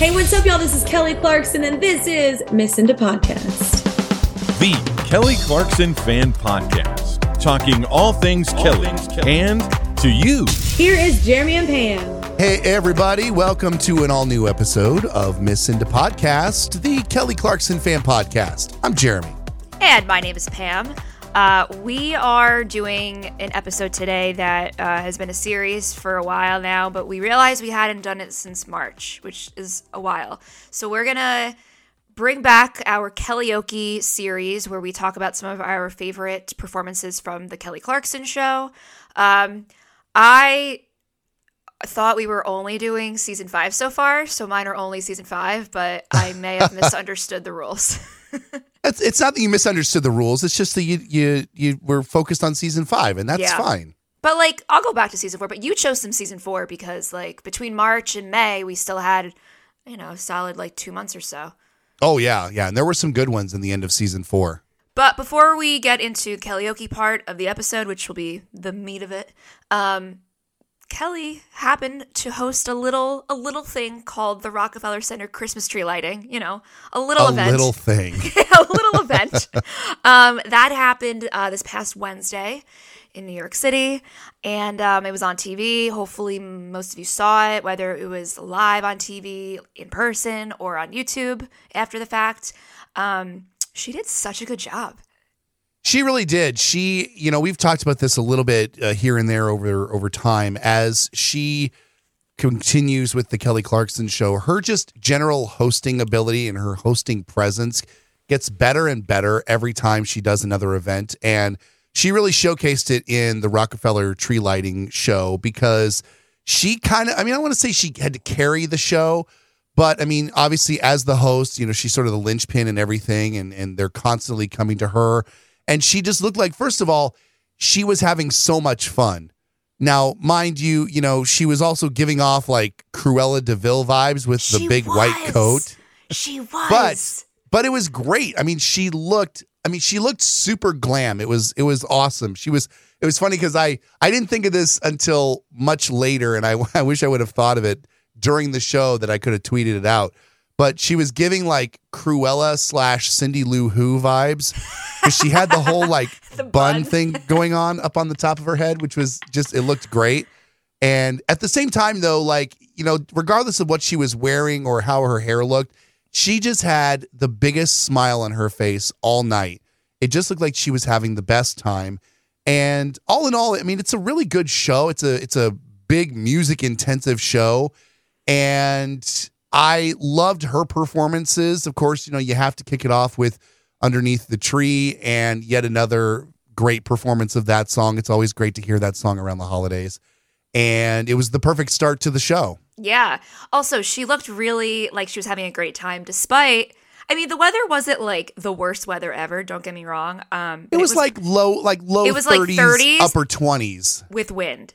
Hey, what's up, y'all? This is Kelly Clarkson, and this is Miss to Podcast. The Kelly Clarkson Fan Podcast, talking all things Kelly and to you. Here is Jeremy and Pam. Hey, everybody, welcome to an all new episode of Miss to Podcast, the Kelly Clarkson Fan Podcast. I'm Jeremy. And my name is Pam. Uh, we are doing an episode today that uh, has been a series for a while now, but we realized we hadn't done it since March, which is a while. So we're gonna bring back our Kellyoke series where we talk about some of our favorite performances from the Kelly Clarkson show. Um, I thought we were only doing season five so far, so mine are only season five, but I may have misunderstood the rules. It's, it's not that you misunderstood the rules. It's just that you you you were focused on season five, and that's Yeah. fine. But like, I'll go back to season four. But you chose some season four because like between March and May, we still had, you know, solid like two months or so. Oh yeah, yeah, and there were some good ones in the end of season four. But before we get into the karaoke part of the episode, which will be the meat of it, um, Kelly happened to host a little a little thing called the Rockefeller Center Christmas tree lighting. You know, a little event. A event. little thing. a little event. Um, that happened uh, this past Wednesday in New York City, and um, it was on TV. Hopefully, most of you saw it, whether it was live on TV, in person, or on YouTube after the fact. Um, she did such a good job. She really did. She, you know, we've talked about this a little bit uh, here and there over over time as she continues with the Kelly Clarkson show. Her just general hosting ability and her hosting presence gets better and better every time she does another event and she really showcased it in the Rockefeller tree lighting show because she kind of I mean I want to say she had to carry the show but I mean, obviously, as the host, you know, she's sort of the linchpin and everything, and and they're constantly coming to her. And she just looked like, first of all, she was having so much fun. Now, mind you, you know, she was also giving off like Cruella de Vil vibes with the She big white coat. She was. But but it was great. I mean, she looked I mean, she looked super glam. It was it was awesome. She was it was funny because I I didn't think of this until much later, and I I wish I would have thought of it during the show that I could have tweeted it out. But she was giving like Cruella slash Cindy Lou Who vibes because she had the whole like The bun bun. thing going on up on the top of her head, which was just it looked great. And at the same time, though, like, you know, regardless of what she was wearing or how her hair looked, she just had the biggest smile on her face all night. It just looked like she was having the best time. And all in all, I mean, it's a really good show. It's a it's a big music intensive show. And I loved her performances. Of course, you know, you have to kick it off with Underneath the Tree and yet another great performance of that song. It's always great to hear that song around the holidays. And it was the perfect start to the show. Yeah. Also, she looked really like she was having a great time despite I mean, the weather wasn't like the worst weather ever, don't get me wrong. Um It but was, like low, like low It was like 30s, 30s. upper 20s. with wind.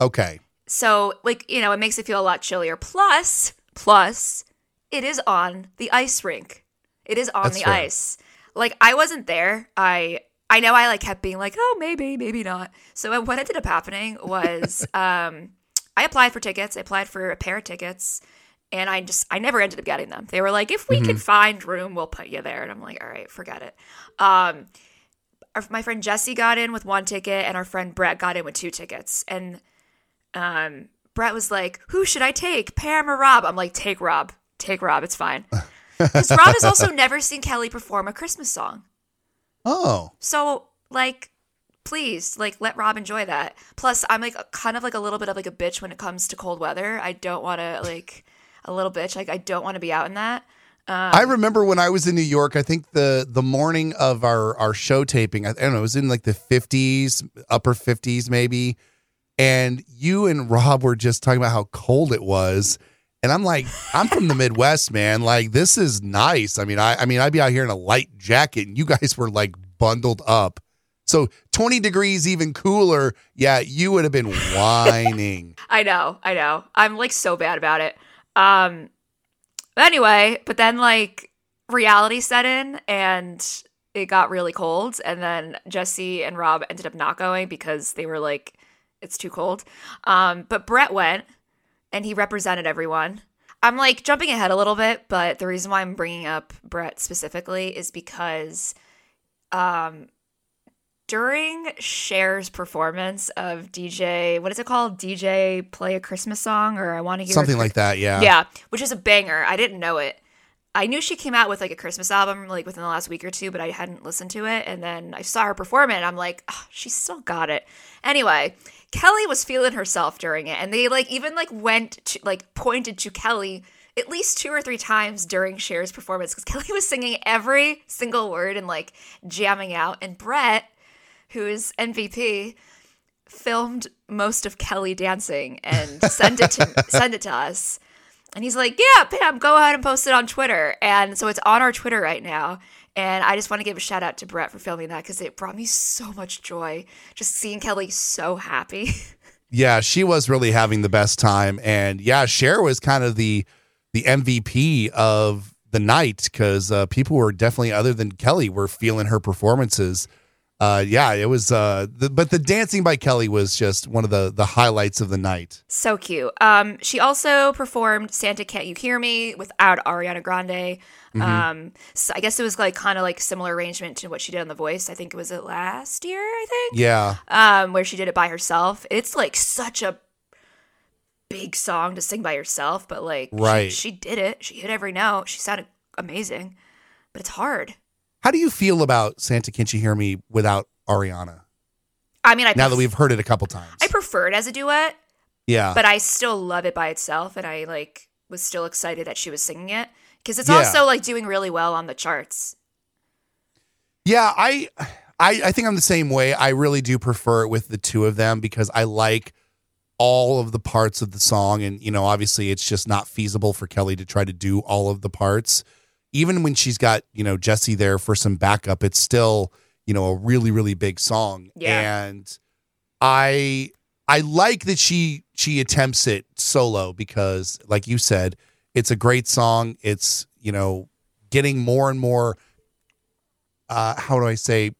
Okay. So, like, you know, it makes it feel a lot chillier. Plus, plus, it is on the ice rink. It is on That's the fair. ice. Like, I wasn't there. I I know I like kept being like, oh, maybe, maybe not. So what ended up happening was um I applied for tickets. I applied for a pair of tickets. And I just, I never ended up getting them. They were like, if we can find room, we'll put you there. And I'm like, all right, forget it. Um, our, my friend Jesse got in with one ticket, and our friend Brett got in with two tickets. And um, Brett was like, "Who should I take, Pam or Rob?" I'm like, "Take Rob. Take Rob. It's fine." Because Rob has also never seen Kelly perform a Christmas song, Oh, so like, please, like, let Rob enjoy that. Plus, I'm like kind of like a little bit of like a bitch when it comes to cold weather. I don't want to like a little bitch. Like, I don't want to be out in that. Um, I remember when I was in New York. I think the the morning of our our show taping. I, I don't know. It was in like the fifties, upper fifties, maybe. And you and Rob were just talking about how cold it was, and I'm like, I'm from the Midwest, man. Like this is nice. I mean, I I mean, I'd be out here in a light jacket, and you guys were like bundled up. So 20 degrees, even cooler. Yeah, you would have been whining. I know, I know. I'm like so bad about it. Um but anyway, but then like reality set in and it got really cold and then Jesse and Rob ended up not going because they were like it's too cold. Um but Brett went and he represented everyone. I'm like jumping ahead a little bit, but the reason why I'm bringing up Brett specifically is because um during Cher's performance of DJ, what is it called? DJ play a Christmas song or I want to hear Something like that. Yeah. yeah, which is a banger. I didn't know it. I knew she came out with like a Christmas album like within the last week or two, but I hadn't listened to it. And then I saw her perform it, and I'm like, oh, she still got it. Anyway, Kelly was feeling herself during it, and they like even like went to like pointed to Kelly at least two or three times during Cher's performance because Kelly was singing every single word and like jamming out, and Brett, who is MVP, filmed most of Kelly dancing and send it to send it to us. And he's like, "Yeah, Pam, go ahead and post it on Twitter." And so it's on our Twitter right now. And I just want to give a shout out to Brett for filming that because it brought me so much joy just seeing Kelly so happy. Yeah, she was really having the best time, and yeah, Cher was kind of the the MVP of the night because uh, people were definitely other than Kelly were feeling her performances. Uh, yeah, it was. Uh, the, but the dancing by Kelly was just one of the the highlights of the night. so cute. Um, she also performed "Santa Can't You Hear Me" without Ariana Grande. Um, so I guess it was like kind of like similar arrangement to what she did on The Voice. I think it was it last year. I think. Yeah, um, where she did it by herself. It's like such a big song to sing by yourself, but like, she- Right. she, did it. She hit every note. She sounded amazing, but it's hard. How do you feel about Santa Can't You Hear Me without Ariana? I mean, I Now that we've heard it a couple times, I prefer it as a duet, yeah, but I still love it by itself, and I like was still excited that she was singing it because it's Yeah. also like doing really well on the charts. Yeah, I, I I think I'm the same way. I really do prefer it with the two of them because I like all of the parts of the song and you know, obviously it's just not feasible for Kelly to try to do all of the parts. Even when she's got, you know, Jesse there for some backup, it's still, you know, a really really big song. Yeah. And I I like that she she attempts it solo because like you said, it's a great song. It's, you know, getting more and more uh how do I say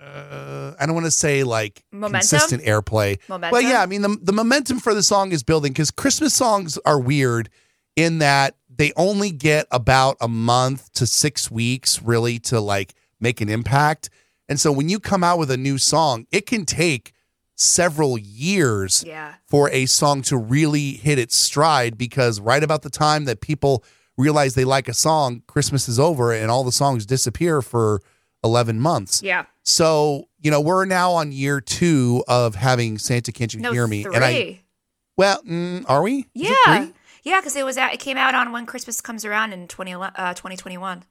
uh I don't want to say like Momentum? consistent airplay. Momentum. Well, yeah, I mean the the momentum for the song is building cuz Christmas songs are weird in that they only get about a month to 6 weeks really to like make an impact. And so when you come out with a new song, it can take several years Yeah. for a song to really hit its stride because right about the time that people realize they like a song, Christmas is over and all the songs disappear for 11 months. Yeah. So, you know, we're now on year two of having Santa Can't You No, Hear Me? three. And I, well, mm, are we? Yeah. Yeah, because it was it came out on when Christmas comes around in 20, uh, 2021.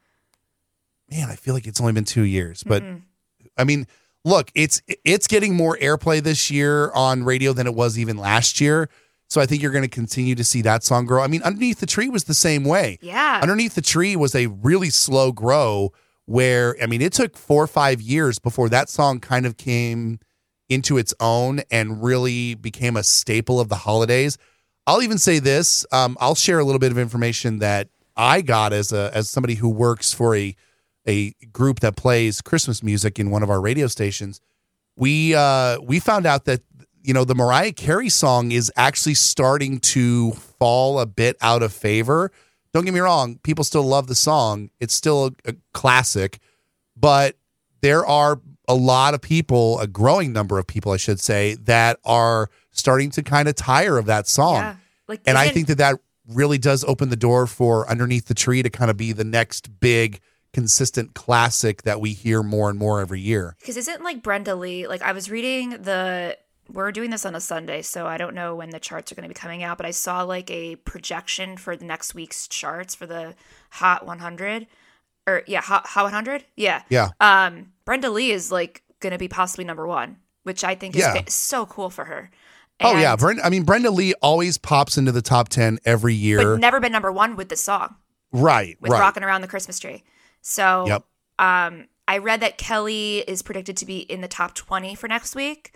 Man, I feel like it's only been two years, but I mean, look, it's it's getting more airplay this year on radio than it was even last year. So I think you're going to continue to see that song grow. I mean, underneath the tree was the same way. Yeah. Underneath the tree was a really slow grow where I mean, it took four or five years before that song kind of came into its own and really became a staple of the holidays. I'll even say this. Um, I'll share a little bit of information that I got as a as somebody who works for a a group that plays Christmas music in one of our radio stations. We uh, we found out that you know the Mariah Carey song is actually starting to fall a bit out of favor. Don't get me wrong; people still love the song. It's still a, a classic, but there are a lot of people, a growing number of people, I should say, that are starting to kind of tire of that song. Yeah. Like, And I think that that really does open the door for Underneath the Tree to kind of be the next big, consistent classic that we hear more and more every year. Because isn't like Brenda Lee, like I was reading the, we're doing this on a Sunday, so I don't know when the charts are going to be coming out, but I saw like a projection for the next week's charts for the Hot 100. Or yeah, Hot, Hot 100? Yeah. Yeah. Um, Brenda Lee is like going to be possibly number one, which I think is Yeah. so cool for her. Oh, yeah. Brenda, I mean, Brenda Lee always pops into the top 10 every year. But never been number one with the song, right. with right. Rocking Around the Christmas Tree. So Yep. Um, I read that Kelly is predicted to be in the top 20 for next week,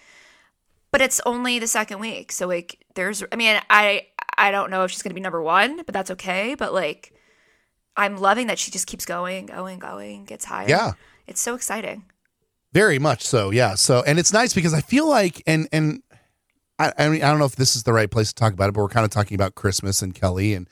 but it's only the second week. So like there's I mean, I I don't know if she's going to be number 1, but that's okay, but like I'm loving that she just keeps going, going, going, gets higher. Yeah. It's so exciting. Very much so, yeah. So, and it's nice because I feel like, and and I, I mean, I don't know if this is the right place to talk about it, but we're kind of talking about Christmas and Kelly. And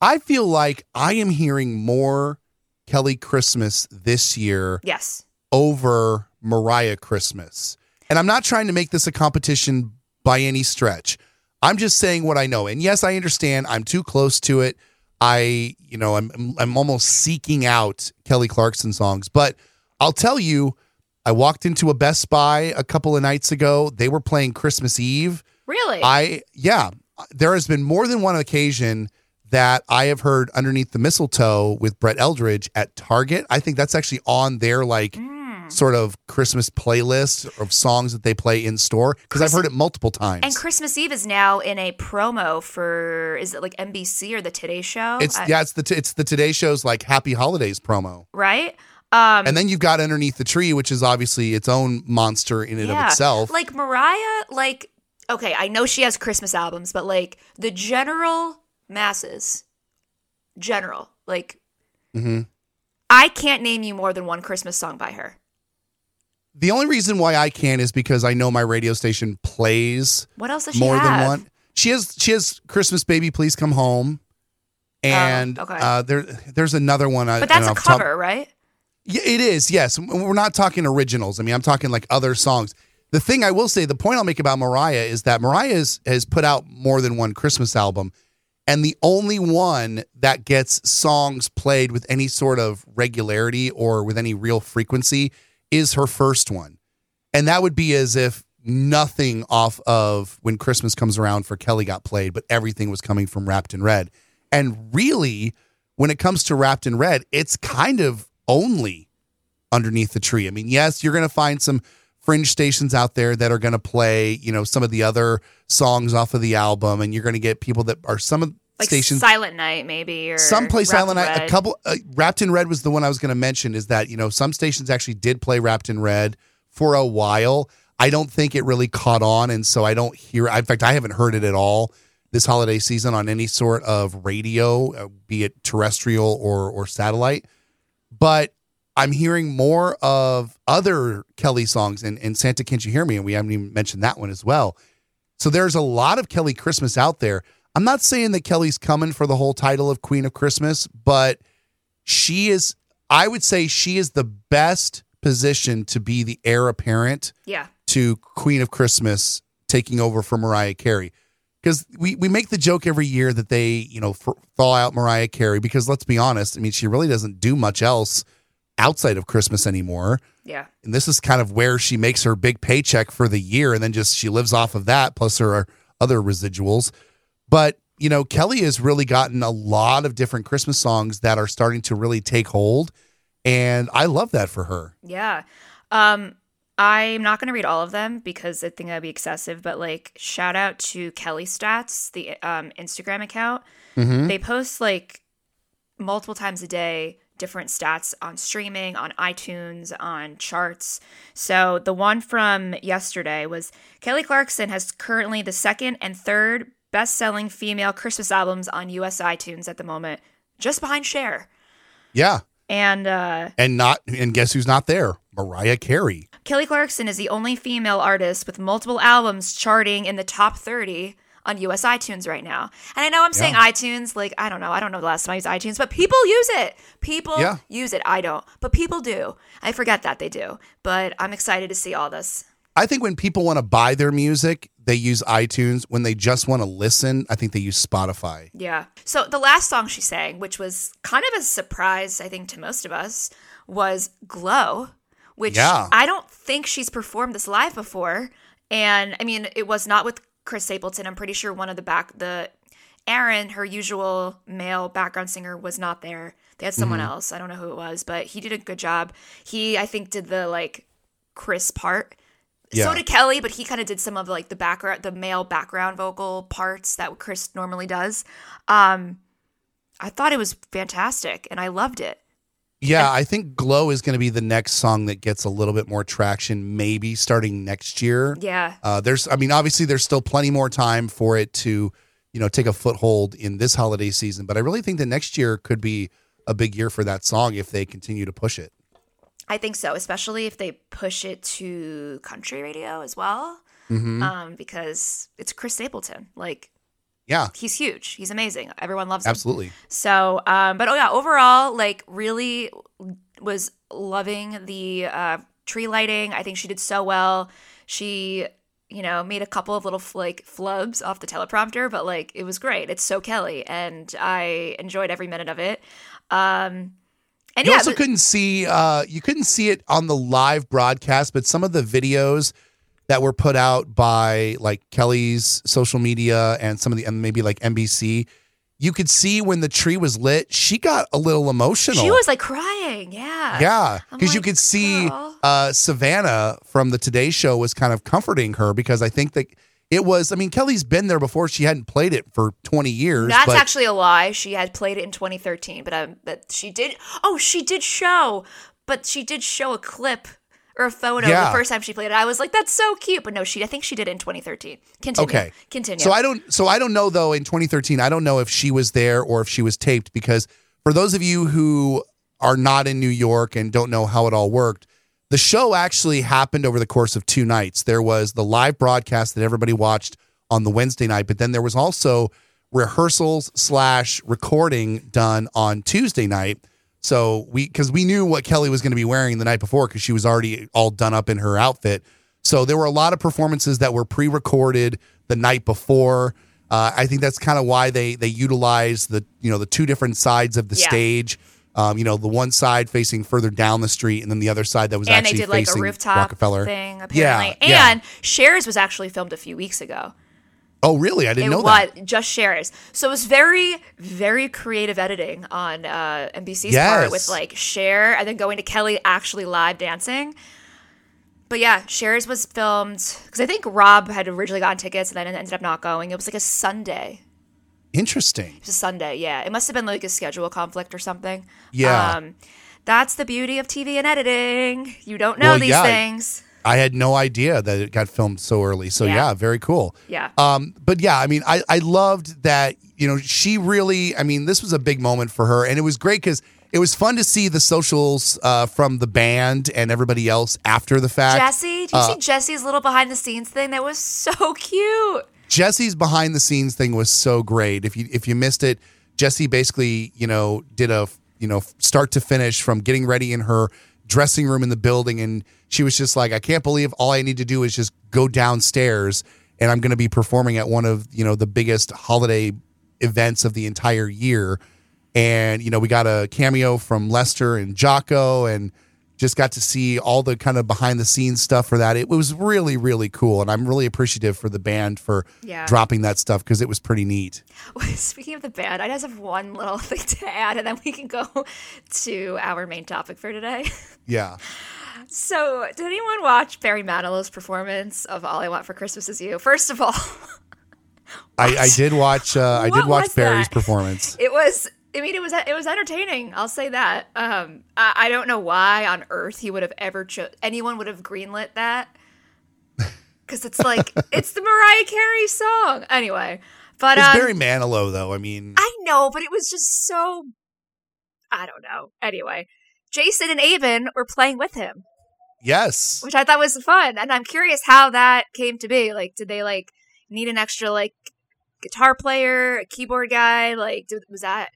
I feel like I am hearing more Kelly Christmas this year Yes. over Mariah Christmas. And I'm not trying to make this a competition by any stretch. I'm just saying what I know. And yes, I understand I'm too close to it. I, you know, I'm I'm almost seeking out Kelly Clarkson songs, but I'll tell you I walked into a Best Buy a couple of nights ago. They were playing Christmas Eve. Really? I yeah, there has been more than one occasion that I have heard underneath the mistletoe with Brett Eldredge at Target. I think that's actually on their like mm. sort of Christmas playlist of songs that they play in store because I've heard it multiple times. and Christmas Eve is now in a promo for is it like NBC or the Today Show? it's I- yeah, it's the it's the Today Show's like Happy Holidays promo, right. Um, and then you've got Underneath the Tree, which is obviously its own monster in and of itself. Like Mariah, like okay, I know she has Christmas albums, but like the general masses, general, like Mhm. I can't name you more than one Christmas song by her. The only reason why I can is because I know my radio station plays What else does she more have? than one. She has she has Christmas Baby Please Come Home. And Oh, okay. uh, there there's another one. I- But that's I a know, off the top- cover, right? It is. Yes, we're not talking originals. I mean, I'm talking like other songs. The thing I will say, the point I'll make about Mariah is that Mariah has, has put out more than one Christmas album, and the only one that gets songs played with any sort of regularity or with any real frequency is her first one, and that would be as if nothing off of when Christmas comes around for Kelly got played, but everything was coming from Wrapped in Red. And really, when it comes to Wrapped in Red, it's kind of only underneath the tree. I mean, yes, you're going to find some fringe stations out there that are going to play, you know, some of the other songs off of the album, and you're going to get people that are some of Like stations. Silent Night, maybe, or Some play Wrapped Silent Night. A couple, uh, Wrapped in Red was the one I was going to mention. Is that you know some stations actually did play Wrapped in Red for a while. I don't think it really caught on, and so I don't hear. In fact, I haven't heard it at all this holiday season on any sort of radio, uh, be it terrestrial or or satellite. But I'm hearing more of other Kelly songs and, and Santa Can't You Hear Me? And we haven't even mentioned that one as well. So there's a lot of Kelly Christmas out there. I'm not saying that Kelly's coming for the whole title of Queen of Christmas, but she is, I would say she is the best position to be the heir apparent Yeah. to Queen of Christmas taking over for Mariah Carey. Because we, we make the joke every year that they, you know, f- thaw out Mariah Carey because let's be honest, I mean, she really doesn't do much else outside of Christmas anymore. Yeah. And this is kind of where she makes her big paycheck for the year and then just she lives off of that plus her other residuals. But, you know, Kelly has really gotten a lot of different Christmas songs that are starting to really take hold. And I love that for her. Yeah. Um, I'm not going to read all of them because I think that'd be excessive, but like shout out to Kelly Stats, the um, Instagram account. They post like multiple times a day different stats on streaming, on iTunes, on charts. So the one from yesterday was Kelly Clarkson has currently the second and third best selling female Christmas albums on US iTunes at the moment, just behind Cher. Yeah. And uh, And not and guess who's not there? Mariah Carey. Kelly Clarkson is the only female artist with multiple albums charting in the top 30 on US iTunes right now. And I know I'm saying iTunes, like, I don't know. I don't know the last time I used iTunes, but people use it. People Yeah. use it. I don't, but people do. I forget that they do. But I'm excited to see all this. I think when people want to buy their music, they use iTunes. When they just want to listen, I think they use Spotify. Yeah. So the last song she sang, which was kind of a surprise, I think, to most of us, was Glow, which Yeah. I don't think she's performed this live before. And I mean, it was not with Chris Stapleton. I'm pretty sure one of the back, the Aaron, her usual male background singer, was not there. They had someone else. I don't know who it was, but he did a good job. He, I think, did the like Chris part. Yeah. So did Kelly, but he kind of did some of like the background, the male background vocal parts that Chris normally does. Um, I thought it was fantastic, and I loved it. Yeah, I think Glow is going to be the next song that gets a little bit more traction, maybe starting next year. Yeah, Uh, there's, I mean, obviously, there's still plenty more time for it to, you know, take a foothold in this holiday season. But I really think that next year could be a big year for that song if they continue to push it. I think so, especially if they push it to country radio as well. Mhm. um, because it's Chris Stapleton. Like yeah, he's huge. He's amazing. Everyone loves him. absolutely. So, um, but oh yeah, overall, like really was loving the uh, tree lighting. I think she did so well. She, you know, made a couple of little like flubs off the teleprompter, but like it was great. It's so Kelly, and I enjoyed every minute of it. Um, and You yeah, also but- couldn't see uh you couldn't see it on the live broadcast, but some of the videos that were put out by like Kelly's social media and some of the and maybe like NBC, you could see when the tree was lit, she got a little emotional. she was like crying. Yeah, yeah, because you could see "Girl." uh, Savannah from the Today Show was kind of comforting her because I think that it was. I mean, Kelly's been there before; she hadn't played it for twenty years. That's but actually a lie. She had played it in 2013, but um, but she did. Oh, she did show, but she did show a clip or a photo Yeah. the first time she played it. I was like, that's so cute. But no, she. I think she did it in 2013. Continue. Okay. Continue. So I don't. So I don't know though. In 2013, I don't know if she was there or if she was taped because for those of you who are not in New York and don't know how it all worked, the show actually happened over the course of two nights. There was the live broadcast that everybody watched on the Wednesday night, but then there was also rehearsals slash recording done on Tuesday night. So we because we knew what Kelly was going to be wearing the night before because she was already all done up in her outfit. So there were a lot of performances that were pre-recorded the night before. Uh, I think that's kind of why they they utilize the you know the two different sides of the Yeah. stage. Um, you know the one side facing further down the street, and then the other side that was and they actually did like a rooftop Rockefeller thing apparently. Yeah, yeah. and Cher's was actually filmed a few weeks ago. Oh, really? I didn't it know was that. just Cher's. So it was very, very creative editing on uh, NBC's Yes. part with like Cher and then going to Kelly actually live dancing. But yeah, Cher's was filmed because I think Rob had originally gotten tickets and then ended up not going. It was like a Sunday. Interesting. It was a Sunday. Yeah, it must have been like a schedule conflict or something. Yeah. Um, that's the beauty of TV and editing. You don't know Well, these yeah. things. I had no idea that it got filmed so early. So Yeah. yeah, very cool. Yeah. Um, but yeah, I mean, I, I loved that, you know, she really, I mean, this was a big moment for her. And it was great because it was fun to see the socials uh, from the band and everybody else after the fact. Jesse, did you uh, see Jesse's little behind the scenes thing? That was so cute. Jesse's behind the scenes thing was so great. If you if you missed it, Jesse basically, you know, did a you know start to finish from getting ready in her dressing room in the building, and she was just like, I can't believe all I need to do is just go downstairs, and I'm going to be performing at one of you know the biggest holiday events of the entire year. And you know, we got a cameo from Lester and Jocko, and just got to see all the kind of behind the scenes stuff for that. It was really, really cool. And I'm really appreciative for the band for Yeah. dropping that stuff because it was pretty neat. Speaking of the band, I just have one little thing to add, and then we can go to our main topic for today. Yeah. So, did anyone watch Barry Manilow's performance of "All I Want for Christmas Is You"? First of all, I, I did watch uh, I did watch Barry's that? performance. it was. I mean, it was it was entertaining. I'll say that. Um, I, I don't know why on earth he would have ever cho- anyone would have greenlit that because it's like it's the Mariah Carey song. Anyway, but It's um, Barry Manilow though. I mean I know, but it was just so. I don't know. Anyway, Jason and Aben were playing with him, yes. which I thought was fun, and I'm curious how that came to be. Like, did they like need an extra like guitar player, a keyboard guy? Like, did, was that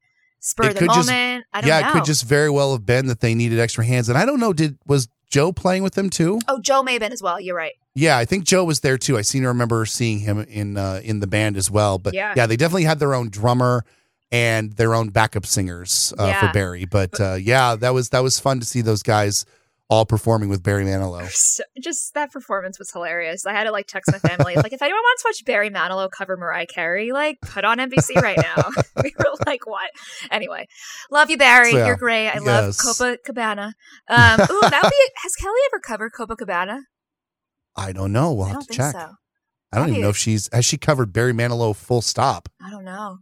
spur It of the could just- Yeah, know. it could just very well have been that they needed extra hands. And I don't know, did was Joe playing with them too? Oh, Joe may have been as well. You're right. Yeah, I think Joe was there too. I seem to remember seeing him in uh, in the band as well. But Yeah. yeah, they definitely had their own drummer and their own backup singers uh, Yeah. for Barry. But uh, yeah, that was that was fun to see those guys all performing with Barry Manilow. Just that performance was hilarious. I had to like text my family, like, if anyone wants to watch Barry Manilow cover Mariah Carey, like, put on NBC right now. we were like, what? Anyway, love you, Barry. So, yeah. You're great. I love Yes. Copacabana. Um, ooh, that would be. Has Kelly ever covered Copacabana? I don't know. We'll I have don't to think check. so. I don't That'd even be- know if she's has she covered Barry Manilow full stop I don't know.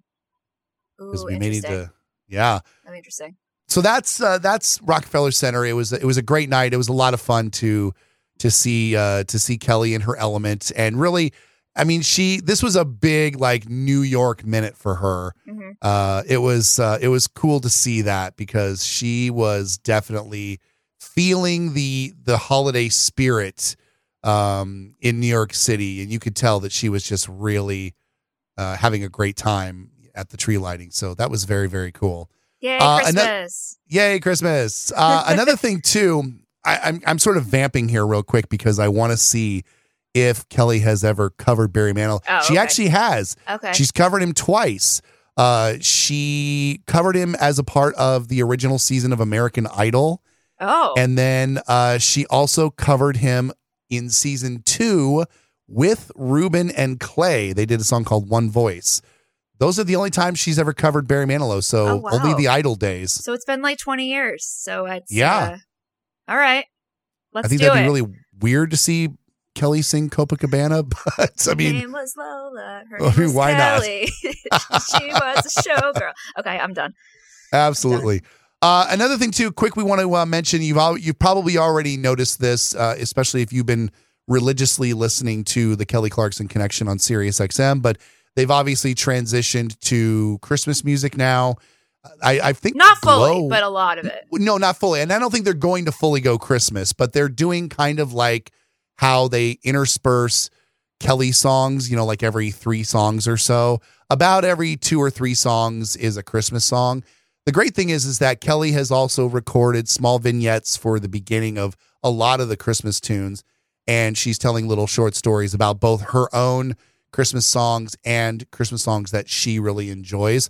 because Ooh, we may need to. Yeah. That'd be interesting. So that's uh, that's Rockefeller Center. It was it was a great night. It was a lot of fun to to see uh, to see Kelly in her element, and really, I mean, she this was a big like New York minute for her. hmm Uh, it was uh, it was cool to see that because she was definitely feeling the the holiday spirit um, in New York City, and you could tell that she was just really uh, having a great time at the tree lighting. So that was very very cool. Yay, Uh, Christmas. Yay, Christmas! Uh, another thing too, I, I'm I'm sort of vamping here real quick because I want to see if Kelly has ever covered Barry Manilow. Oh, she okay. actually has. okay. She's covered him twice. Uh, she covered him as a part of the original season of American Idol, oh. and then uh, she also covered him in season two with Ruben and Clay. They did a song called One Voice. Those are the only times she's ever covered Barry Manilow. So Oh, wow. only the Idol days. so it's been like 20 years. So it's Yeah. uh, all right. Let's I think that'd it. be really weird to see Kelly sing Copacabana, but I Her mean, name was Lola. Her I mean, was why not? She was a showgirl. Okay, I'm done. Absolutely. Uh, another thing too, quick, we want to uh, mention you've al- you've probably already noticed this, uh, especially if you've been religiously listening to the Kelly Clarkson Connection on Sirius XM. But they've obviously transitioned to Christmas music now. I, I think Not fully, Glow- but a lot of it. no, not fully, and I don't think they're going to fully go Christmas, but they're doing kind of like how they intersperse Kelly songs, you know, like every three songs or so. About every two or three songs is a Christmas song. The great thing is, is that Kelly has also recorded small vignettes for the beginning of a lot of the Christmas tunes, and she's telling little short stories about both her own Christmas songs and Christmas songs that she really enjoys.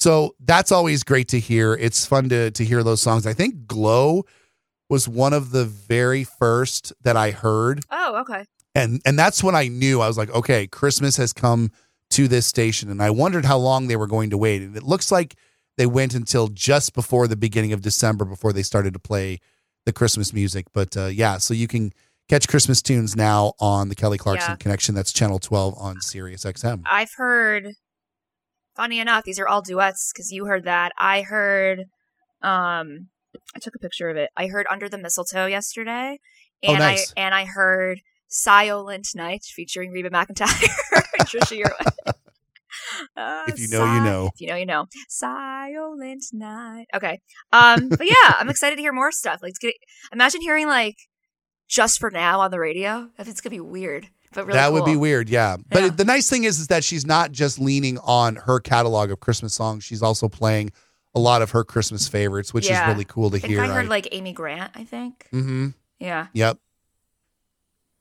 So that's always great to hear. It's fun to to hear those songs. I think Glow was one of the very first that I heard Oh, okay. and and that's when I knew I was like, okay, Christmas has come to this station, and I wondered how long they were going to wait, and it looks like they went until just before the beginning of December before they started to play the Christmas music. But uh, yeah, so you can catch Christmas tunes now on the Kelly Clarkson Yeah. Connection. That's channel twelve on Sirius XM. I've heard. Funny enough, these are all duets because you heard that. I heard. Um, I took a picture of it. I heard "Under the Mistletoe" yesterday, Oh, and nice. I and I heard "Silent Night" featuring Reba McEntire and Trisha Yearwood. Uh, If you know, you know. If you know, you know. Silent Night. Okay. Um, but yeah, I'm excited to hear more stuff. Like, it's imagine hearing like "Just for Now" on the radio. I think it's gonna be weird, but really that would be weird, yeah. But Yeah. the nice thing is, is that she's not just leaning on her catalog of Christmas songs. She's also playing a lot of her Christmas favorites, which Yeah. is really cool to I hear. I heard like Amy Grant. I think. mm-hmm. Yeah. Yep.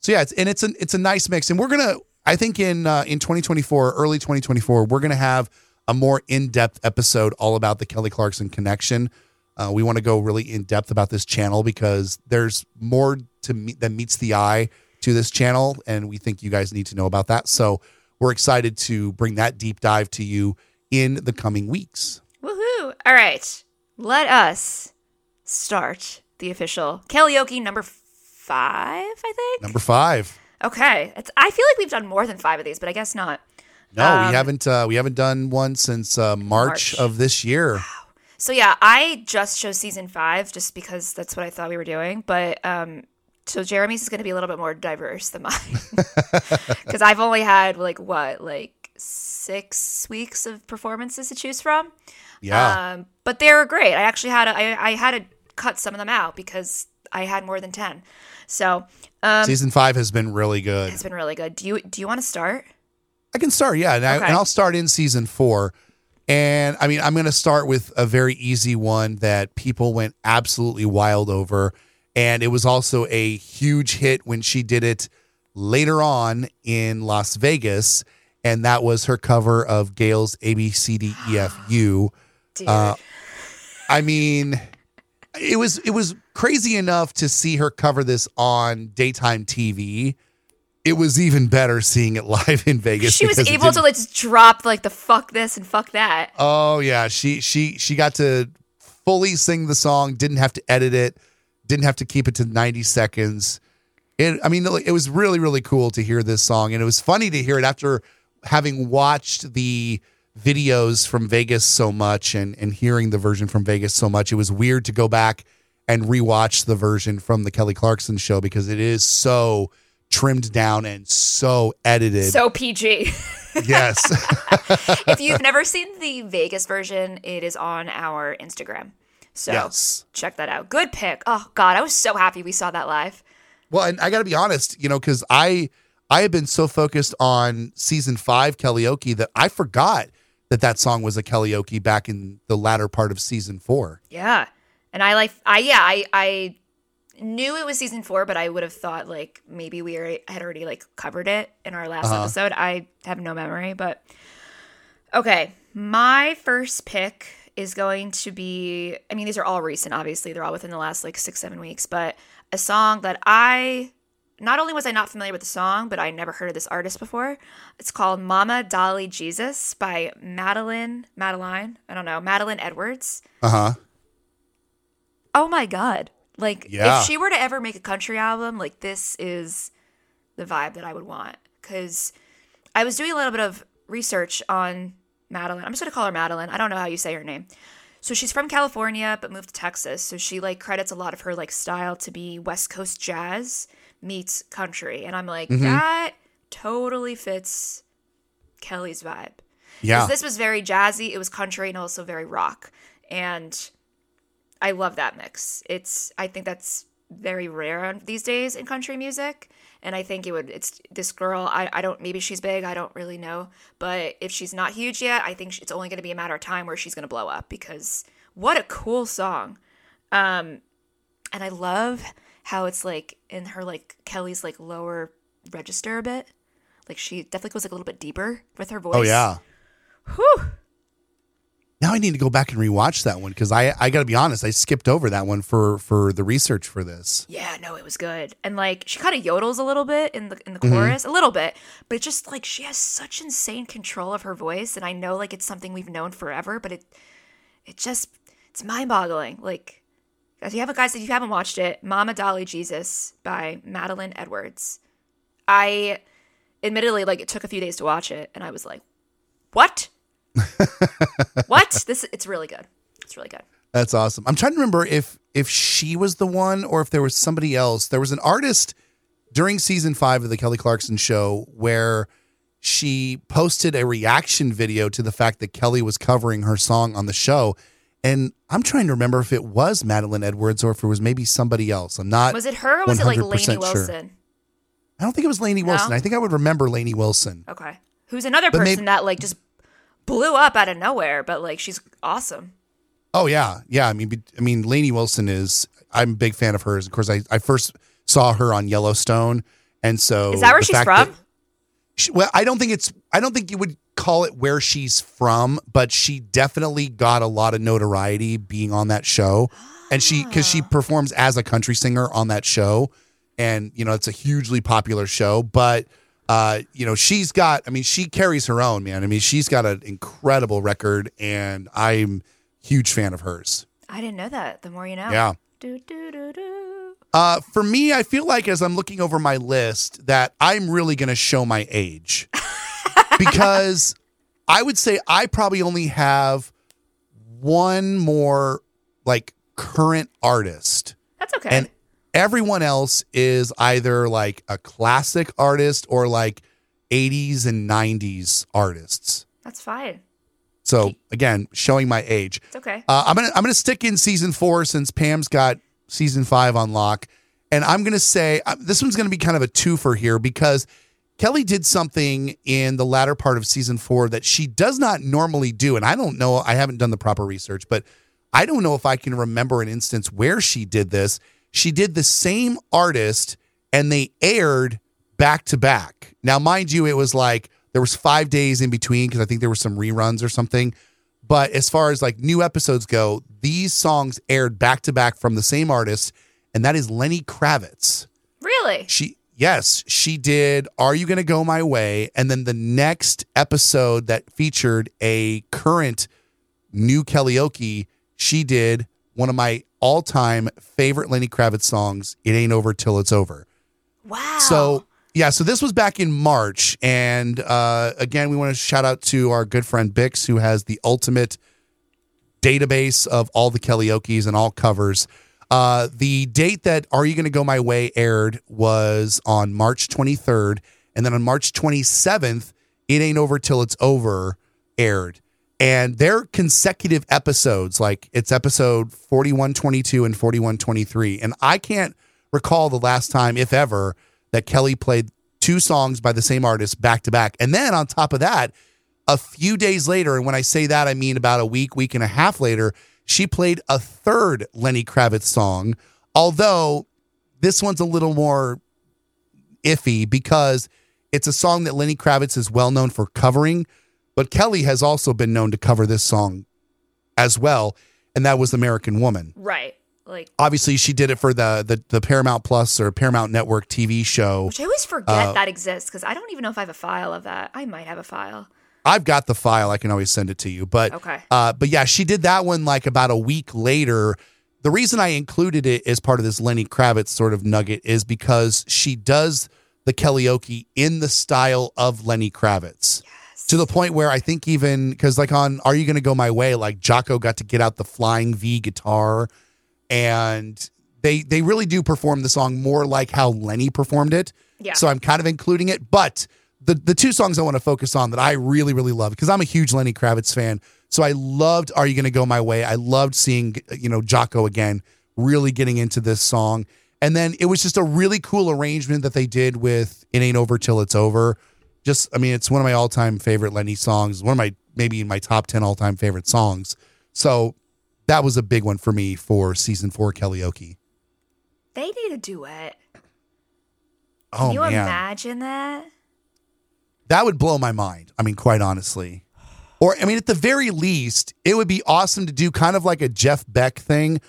So yeah, it's and it's a it's a nice mix, and we're gonna I think in uh, in 2024, early 2024, we're gonna have a more in depth episode all about the Kelly Clarkson connection. Uh, we want to go really in depth about this channel because there's more to meet than meets the eye to this channel, and we think you guys need to know about that. So we're excited to bring that deep dive to you in the coming weeks. Woohoo! All right, let us start the official karaoke number five. I think. Number five. Okay, it's, I feel like we've done more than five of these, but I guess not. No, Um, we haven't. Uh, we haven't done one since uh, March, March. of this year. So yeah, I just chose season five just because that's what I thought we were doing. But um, so Jeremy's is going to be a little bit more diverse than mine because I've only had like what like six weeks of performances to choose from. Yeah. Um, but they were great. I actually had to, I, I had to cut some of them out because I had more than ten. So um, Season five has been really good. it's been really good. Do you do you want to start? I can start, yeah, and, I, Okay. and I'll start in season four. And I mean, I'm going to start with a very easy one that people went absolutely wild over, and it was also a huge hit when she did it later on in Las Vegas, and that was her cover of GAYLE's A B C D F U. Dude. Uh, I mean, it was it was crazy enough to see her cover this on daytime TV. It was even better seeing it live in Vegas. she was able to like just drop like the fuck this and fuck that. Oh yeah, she she she got to fully sing the song. Didn't have to edit it. Didn't have to keep it to ninety seconds. It, I mean, it was really really cool to hear this song, and it was funny to hear it after having watched the videos from Vegas so much and and hearing the version from Vegas so much. It was weird to go back and rewatch the version from the Kelly Clarkson show because it is so trimmed down and so edited. So PG. yes. if you've never seen the Vegas version, it is on our Instagram. So Yes. check that out. Good pick. Oh God, I was so happy we saw that live. Well, and I got to be honest, you know, because I I have been so focused on season five karaoke that I forgot that that song was a karaoke back in the latter part of season four. Yeah. And I like I yeah, I I knew it was season 4, but I would have thought like maybe we already, had already like covered it in our last Uh-huh. episode. I have no memory, but okay. My first pick is going to be I mean these are all recent obviously. They're all within the last like 6 7 weeks, but a song that I not only was I not familiar with the song, but I never heard of this artist before. It's called Mama Dolly Jesus by Madeline Madeline, I don't know, Madeline Edwards. Uh huh. Oh my god. Like Yeah. if she were to ever make a country album, like this is the vibe that I would want cuz I was doing a little bit of research on Madeline. I'm just going to call her Madeline. I don't know how you say her name. So she's from California but moved to Texas. So she like credits a lot of her like style to be West Coast jazz meets country. And I'm like, mm-hmm. that totally fits Kelly's vibe. Yeah. This was very jazzy. It was country and also very rock. And I love that mix. It's I think that's very rare on- these days in country music. And I think it would it's this girl, I, I don't maybe she's big, I don't really know. But if she's not huge yet, I think it's only gonna be a matter of time where she's gonna blow up because what a cool song. Um and I love how it's like in her like Kelly's like lower register a bit. Like she definitely goes like a little bit deeper with her voice. Oh yeah. Whew. Now I need to go back and rewatch that one because I I got to be honest, I skipped over that one for for the research for this. Yeah, no, it was good. And like she kind of yodels a little bit in the in the Mm-hmm. chorus, a little bit, but it's just like she has such insane control of her voice and I know like it's something we've known forever, but it it just it's mind-boggling. Like if you haven't guys if you haven't watched it, Mama Dolly Jesus by Madeline Edwards. I admittedly like it took a few days to watch it and I was like, "What? what? This it's really good. It's really good." That's awesome. I'm trying to remember if if she was the one or if there was somebody else. There was an artist during season five of the Kelly Clarkson show where she posted a reaction video to the fact that Kelly was covering her song on the show. And I'm trying to remember if it was Madeline Edwards or if it was maybe somebody else. I'm not. Was it her or was it like 100% Lainey sure. Wilson? I don't think it was Lainey Wilson. I think I would remember Lainey Wilson. Okay. Who's another But person maybe- that like just blew up out of nowhere, but like she's awesome. Oh yeah, yeah. I mean, I mean, Lainey Wilson is. I'm a big fan of hers. Of course, I, I first saw her on Yellowstone, and so Is that where she's from? she- well, I don't think it's. I don't think you would call it where she's from, but she definitely got a lot of notoriety being on that show, and she because she ah. performs as a country singer on that show, and you know it's a hugely popular show, but. Uh, you know, she's got, I mean, she carries her own, man. I mean, she's got an incredible record, and I'm huge fan of hers. I didn't know that. The more you know. Yeah. Do, do, do, do. Uh, for me, I feel like as I'm looking over my list that I'm really going to show my age because I would say I probably only have one more like current artist, That's okay. and everyone else is either like a classic artist or like 80s and 90s artists. That's fine. So again, showing my age. It's okay. Uh, I'm gonna I'm gonna stick in season four since Pam's got season five on lock, and I'm gonna say uh, this one's gonna be kind of a twofer here because Kelly did something in the latter part of season four that she does not normally do, and I don't know. I haven't done the proper research, but I don't know if I can remember an instance where she did this. She did the same artist, and they aired back to back. Now, mind you, it was like there was five days in between because I think there were some reruns or something. But as far as like new episodes go, these songs aired back to back from the same artist, and that is Lenny Kravitz. really? She yes, she did Are You Gonna Go My Way? And then the next episode that featured a current new karaoke, she did one of my all-time favorite Lenny Kravitz songs, It Ain't Over Till It's Over. Wow. So yeah, so this was back in March, and uh, again, we want to shout out to our good friend Bix, who has the ultimate database of all the karaoke's and all covers. Uh, the date that "Are You to Go My Way" aired was on March 23rd, and then on March 27th, "It Ain't Over Till It's Over" aired. And they're consecutive episodes, like it's episode 4122 and 4123. And I can't recall the last time, if ever, that Kelly played two songs by the same artist back to back. And then on top of that, a few days later, and when I say that, I mean about a week, week and a half later, she played a third Lenny Kravitz song. Although this one's a little more iffy because it's a song that Lenny Kravitz is well known for covering, but Kelly has also been known to cover this song as well, and that was American Woman. Right. Like Obviously, she did it for the the, the Paramount Plus or Paramount Network TV show. which I always forget that exists because I don't even know if I have a file of that. I might have a file. I've got the file. I can always send it to you. But Okay. uh, but yeah, she did that one like about a week later. The reason I included it as part of this Lenny Kravitz sort of nugget is because she does the karaoke in the style of Lenny Kravitz. To the point where I think even because like on Are You Gonna Go My Way, like Jocko got to get out the flying V guitar and they they really do perform the song more like how Lenny performed it. Yeah. So I'm kind of including it, but the the two songs I want to focus on that I really really love because I'm a huge Lenny Kravitz fan. So I loved Are You Gonna Go My Way? I loved seeing you know Jocko again really getting into this song. And then it was just a really cool arrangement that they did with It Ain't Over Till It's Over. Just I mean it's one of my all-time favorite Lenny songs, one of my maybe my top 10 all-time favorite songs. So that was a big one for me for season 4 karaoke. They need a duet. Oh Can you man. imagine that? That would blow my mind. I mean, quite honestly. Or, I mean, at the very least, it would be awesome to do kind of like a Jeff Beck thing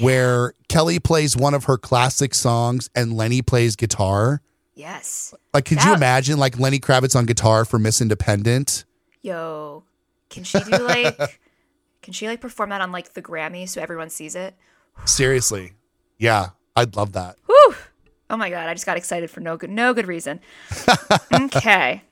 where Kelly plays one of her classic songs and Lenny plays guitar. Yes. Like, could you imagine like Lenny Kravitz on guitar for Miss Independent? Yo, can she do like? can she like perform that on like the Grammy so everyone sees it? Seriously. Yeah, I'd love that. Whew. Oh my god, I just got excited for no good no good reason. okay.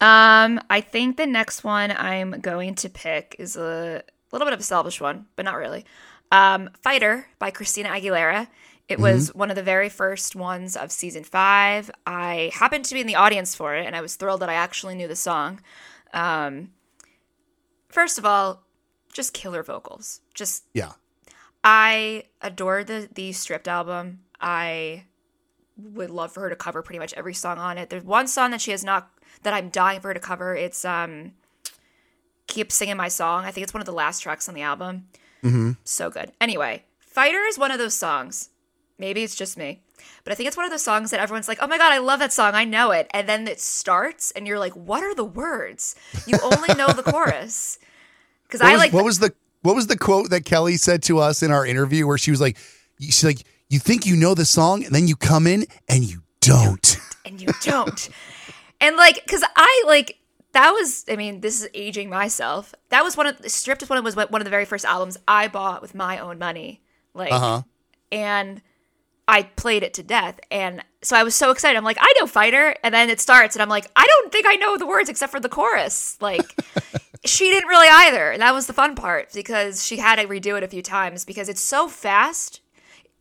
Um, I think the next one I'm going to pick is a little bit of a selfish one, but not really. Um, Fighter by Christina Aguilera. It was one of the very first ones of season five. I happened to be in the audience for it, and I was thrilled that I actually knew the song. Um, first of all, just killer vocals. Just Yeah. I adore the the stripped album. I would love for her to cover pretty much every song on it. There's one song that she has not that I'm dying for her to cover. It's um Keep Singing My Song. I think it's one of the last tracks on the album. Mm-hmm. So good. Anyway, Fighter is one of those songs. Maybe it's just me. But I think it's one of those songs that everyone's like, oh my God, I love that song. I know it. And then it starts and you're like, what are the words? You only know the chorus. Because I was, like what was the what was the quote that Kelly said to us in our interview where she was like she's like you think you know the song and then you come in and you don't. and you don't. and like, cause I like that was. I mean, this is aging myself. That was one of the stripped. One of was one of the very first albums I bought with my own money. Like, Uh-huh. and I played it to death. And so I was so excited. I'm like, I know Fighter. And then it starts, and I'm like, I don't think I know the words except for the chorus. Like, she didn't really either. And that was the fun part because she had to redo it a few times because it's so fast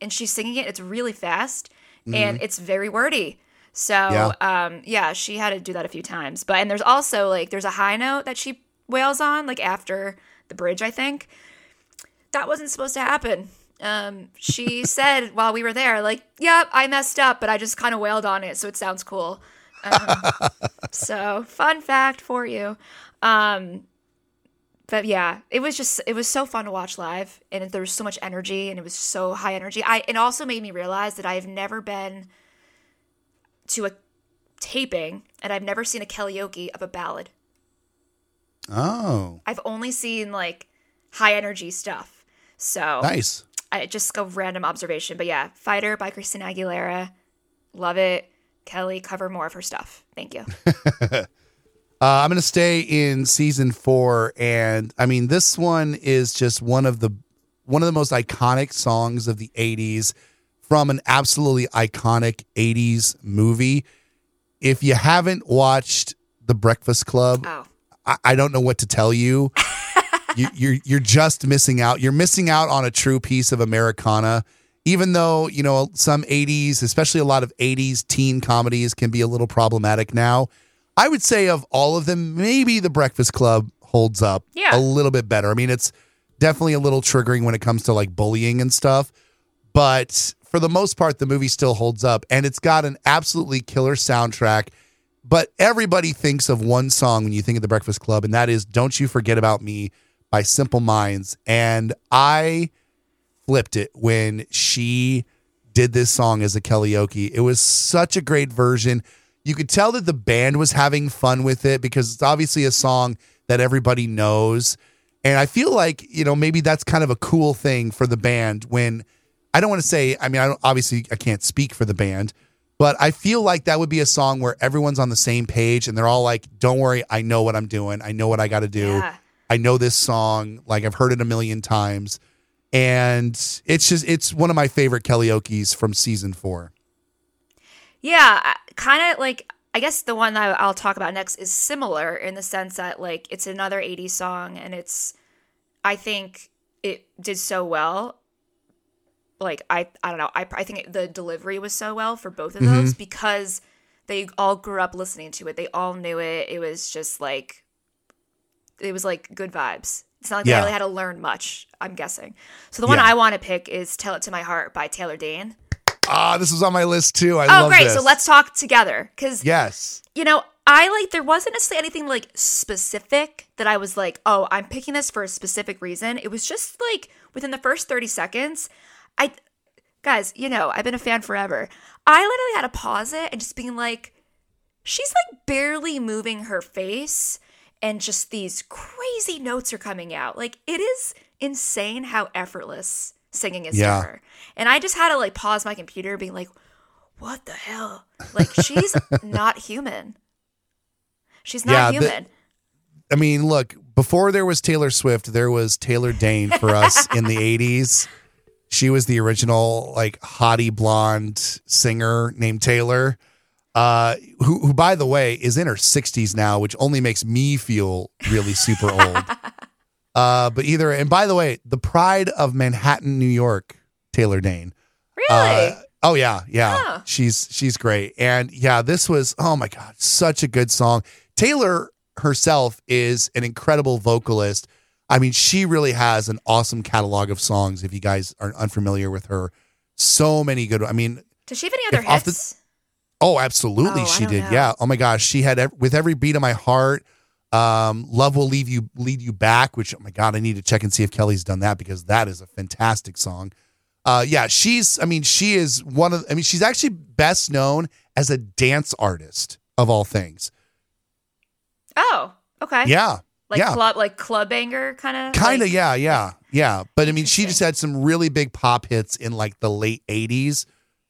and she's singing it. It's really fast and it's very wordy. So, Yeah. um, yeah, she had to do that a few times. But, and there's also like, there's a high note that she wails on, like after the bridge, I think. That wasn't supposed to happen. Um, she said while we were there, like, yep, I messed up, but I just kind of wailed on it, so it sounds cool. Um, so, fun fact for you. Um, but yeah, it was just it was so fun to watch live, and there was so much energy, and it was so high energy. I it also made me realize that I've never been to a taping, and I've never seen a karaoke of a ballad. Oh, I've only seen like high energy stuff. So nice. I just a random observation, but yeah, Fighter by Christina Aguilera, love it. Kelly, cover more of her stuff. Thank you. Uh, I'm going to stay in season four, and I mean this one is just one of the one of the most iconic songs of the '80s from an absolutely iconic '80s movie. If you haven't watched The Breakfast Club, Oh, I, I don't know what to tell you. you. You're you're just missing out. You're missing out on a true piece of Americana. Even though you know some '80s, especially a lot of '80s teen comedies, can be a little problematic now. I would say of all of them, maybe The Breakfast Club holds up Yeah. a little bit better. I mean, it's definitely a little triggering when it comes to like bullying and stuff. But for the most part, the movie still holds up, and it's got an absolutely killer soundtrack. But everybody thinks of one song when you think of the Breakfast Club, and that is "Don't You Forget About Me" by Simple Minds. And I flipped it when she did this song as a karaoke. It was such a great version. You could tell that the band was having fun with it because it's obviously a song that everybody knows. And I feel like, you know, maybe that's kind of a cool thing for the band when I don't want to say, I mean, I don't, obviously I can't speak for the band, but I feel like that would be a song where everyone's on the same page and they're all like, don't worry, I know what I'm doing. I know what I got to do. Yeah. I know this song. Like I've heard it a million times. And it's just, it's one of my favorite Kelly karaoke's from season four. Yeah, kind of like I guess the one that I'll talk about next is similar in the sense that like it's another 80s song and it's I think it did so well. Like I I don't know, I I think it, the delivery was so well for both of mm-hmm. those because they all grew up listening to it. They all knew it. It was just like it was like good vibes. It's not like Yeah. they really had to learn much, I'm guessing. So the one Yeah. I want to pick is Tell It to My Heart by Taylor Dayne. Ah, this was on my list too. I Oh, love great. this. So let's talk together because Yes. you know, I like there wasn't necessarily anything like specific that I was like, oh, I'm picking this for a specific reason. It was just like within the first 30 seconds, I guys, you know, I've been a fan forever. I literally had to pause it and just being like, she's like barely moving her face and just these crazy notes are coming out. Like it is insane how effortless singing is Yeah. to her. And I just had to like pause my computer being like, what the hell? Like she's not human. She's not Yeah, the- human. I mean, look, before there was Taylor Swift, there was Taylor Dayne for us in the 80s. She was the original, like, hottie blonde singer named Taylor, uh, who, who, by the way, is in her 60s now, which only makes me feel really super old. Uh, but either, and by the way, the pride of Manhattan, New York, Taylor Dayne. really? Uh, oh yeah, yeah. Huh. She's she's great. And yeah, this was oh my god, such a good song. Taylor herself is an incredible vocalist. I mean, she really has an awesome catalog of songs if you guys are unfamiliar with her. So many good I mean, Does she have any other if off the- hits? Oh, absolutely Oh, she did. know. Yeah. Oh my gosh, she had with every beat of my heart um love will leave you lead you back which oh my god i need to check and see if kelly's done that because that is a fantastic song uh yeah she's i mean she is one of i mean she's actually best known as a dance artist of all things Oh, okay. yeah Like yeah club like club banger kind of kind of yeah yeah yeah but i mean she just had some really big pop hits in like the late 80s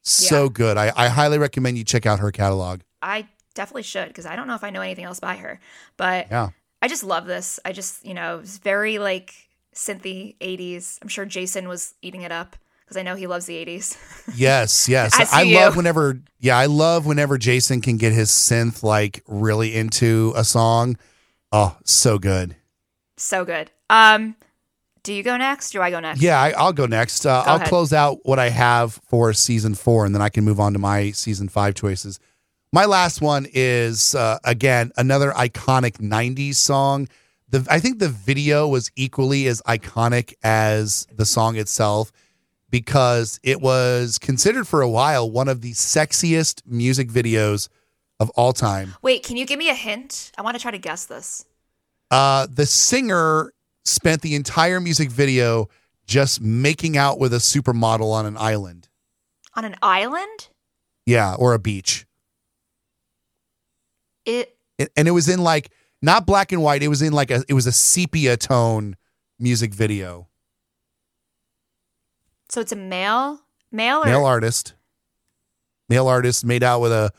so Yeah. good I, I highly recommend you check out her catalog I definitely should because I don't know if I know anything else by her. But yeah I just love this. I just, you know, it's very like synthy 80s. I'm sure Jason was eating it up because I know he loves the 80s. Yes, yes. I love whenever yeah, I love whenever Jason can get his synth like really into a song. Oh, so good. so good. Um, do you go next? Do I go next? Yeah, I, I'll go next. Uh, Go I'll ahead. close out what I have for season four, and then I can move on to my season five choices. My last one is uh, again another iconic '90s song. The I think the video was equally as iconic as the song itself because it was considered for a while one of the sexiest music videos of all time. Wait, can you give me a hint? I want to try to guess this. Uh, the singer spent the entire music video just making out with a supermodel on an island. On an island? Yeah, or a beach. It and it was in like not black and white. It was in like a it was a sepia tone music video. so it's a male, male or Male artist, male artist made out with a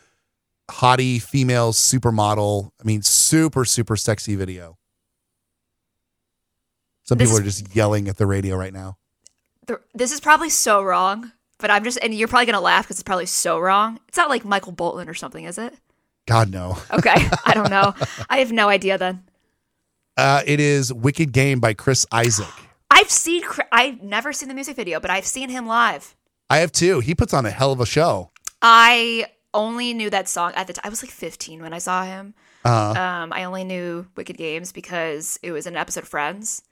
hottie female supermodel. I mean, super super sexy video. Some This people are just yelling at the radio right now. the, this is probably so wrong. But I'm just, and you're probably gonna laugh because it's probably so wrong. It's not like Michael Bolton or something, is it? God no. Okay, I don't know. I have no idea. Then Uh, it is Wicked Game by Chris Isaak. I've seen, I've never seen the music video, but I've seen him live. I have two. He puts on a hell of a show. I only knew that song at the time. I was like 15 when I saw him. Uh, Um, I only knew Wicked Games because it was an episode of Friends.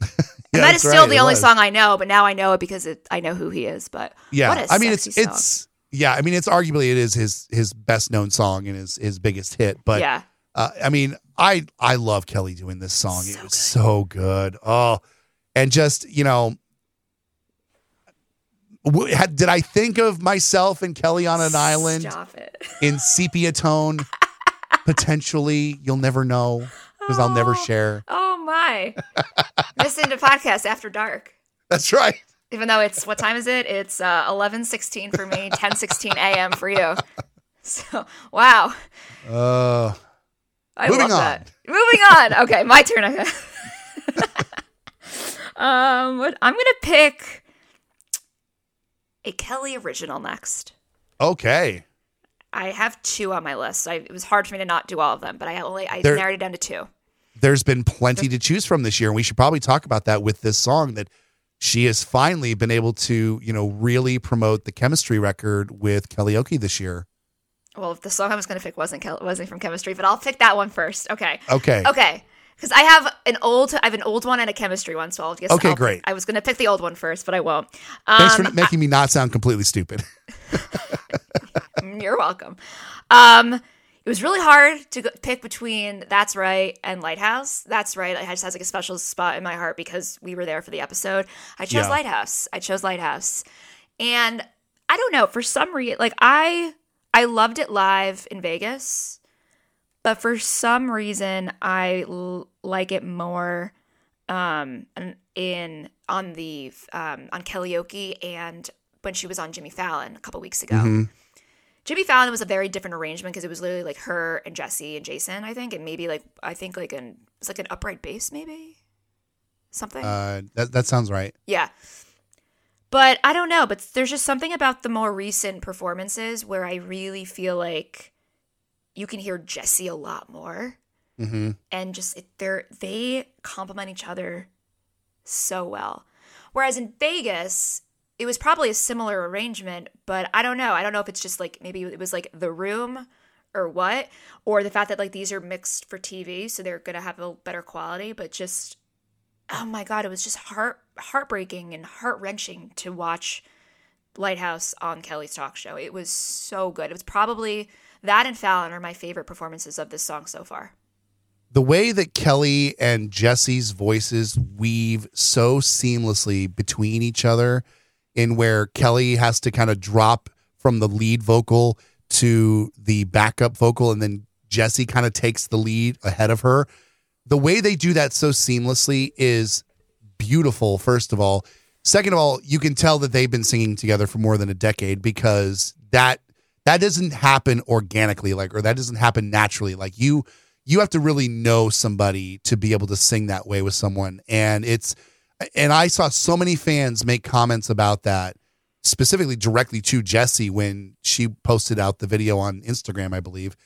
and that's still right, the only was. song I know, but now I know it because it, I know who he is. But Yeah, I mean it's song. it's yeah, I mean it's arguably it is his his best known song and his his biggest hit. But yeah, uh, I mean I I love Kelly doing this song. it was good. so good. Oh, and just you know. w- had- Did I think of myself and Kelly on an island Stop it. in sepia tone? Potentially, you'll never know because I'll never Oh. share. Oh my! Listen to podcast after dark. That's right. Even though it's what time is it? It's uh, eleven sixteen for me, ten sixteen a.m. for you. So wow, Uh, I Moving love on. that. Moving on. Okay, my turn. Um, what I'm gonna pick a Kelly original next. okay. I have two on my list. I, it was hard for me to not do all of them, but I only I narrowed it down to two. There's been plenty to choose from this year, and we should probably talk about that with this song that she has finally been able to, you know, really promote the chemistry record with karaoke this year. Well, if the song I was going to pick wasn't wasn't from Chemistry, but I'll pick that one first. Okay. Okay. Okay. Because I have an old, I have an old one and a chemistry one, so I'll guess. Okay, I'll- great. I was going to pick the old one first, but I won't. Um, Thanks for making me not sound completely stupid. You're welcome. Um, it was really hard to pick between That's Right and Lighthouse. That's Right. Lighthouse has like a special spot in my heart because we were there for the episode. I chose Yeah. Lighthouse. I chose Lighthouse. And I don't know, for some reason, like I, I loved it live in Vegas, but for some reason, I l- like it more um in- on the um on karaoke and when she was on Jimmy Fallon a couple weeks ago. Mhm. Jimmy Fallon was a very different arrangement because it was literally like her and Jesse and Jason, I think, and maybe like I think like an it's like an upright bass, maybe something. Uh, that that sounds right. yeah, but I don't know. But there's just something about the more recent performances where I really feel like you can hear Jesse a lot more, hmm and just it, they're they complement each other so well. Whereas in Vegas, it was probably a similar arrangement, but I don't know. I don't know if it's just like maybe it was like the room or what, or the fact that like these are mixed for TV, so they're gonna have a better quality. But just oh my god, it was just heart heartbreaking and heart wrenching to watch Lighthouse on Kelly's talk show. It was so good. It was probably that and Fallon are my favorite performances of this song so far. The way that Kelly and Jesse's voices weave so seamlessly between each other, in where Kelly has to kind of drop from the lead vocal to the backup vocal, and then Jesse kind of takes the lead ahead of her. The way they do that so seamlessly is beautiful, first of all. Second of all, you can tell that they've been singing together for more than a decade because that that doesn't happen organically like or that doesn't happen naturally. Like you you have to really know somebody to be able to sing that way with someone and it's and I saw so many fans make comments about that specifically directly to Jesse when she posted out the video on Instagram, I believe.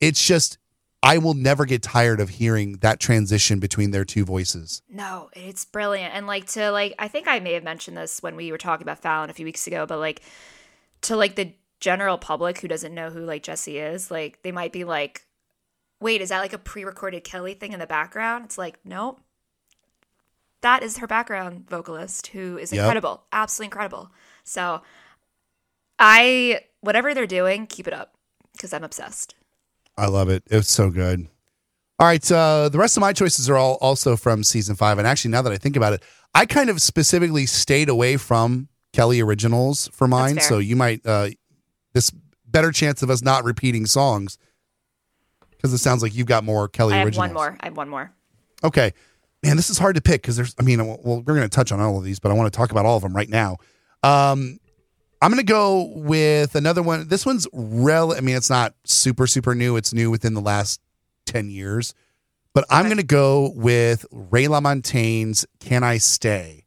It's just I will never get tired of hearing that transition between their two voices. No, it's brilliant. And like to like I think I may have mentioned this when we were talking about Fallon a few weeks ago, but like to like the general public who doesn't know who like Jesse is, like they might be like, wait, is that like a pre-recorded Kelly thing in the background? It's like, nope. That is her background vocalist who is Yep. incredible. Absolutely incredible. So I whatever they're doing, keep it up. Because I'm obsessed. I love it. It's so good. All right, uh, the rest of my choices are all also from season five. And actually, now that I think about it, I kind of specifically stayed away from Kelly originals for mine. So you might uh, this better chance of us not repeating songs because it sounds like you've got more Kelly I have originals. one more. I have one more. Okay, man, this is hard to pick because there's. I mean, well, we're going to touch on all of these, but I want to talk about all of them right now. Um, I'm going to go with another one. This one's rel. I mean, it's not super super new. It's new within the last ten years, but I'm going to go with Ray LaMontagne's "Can I Stay."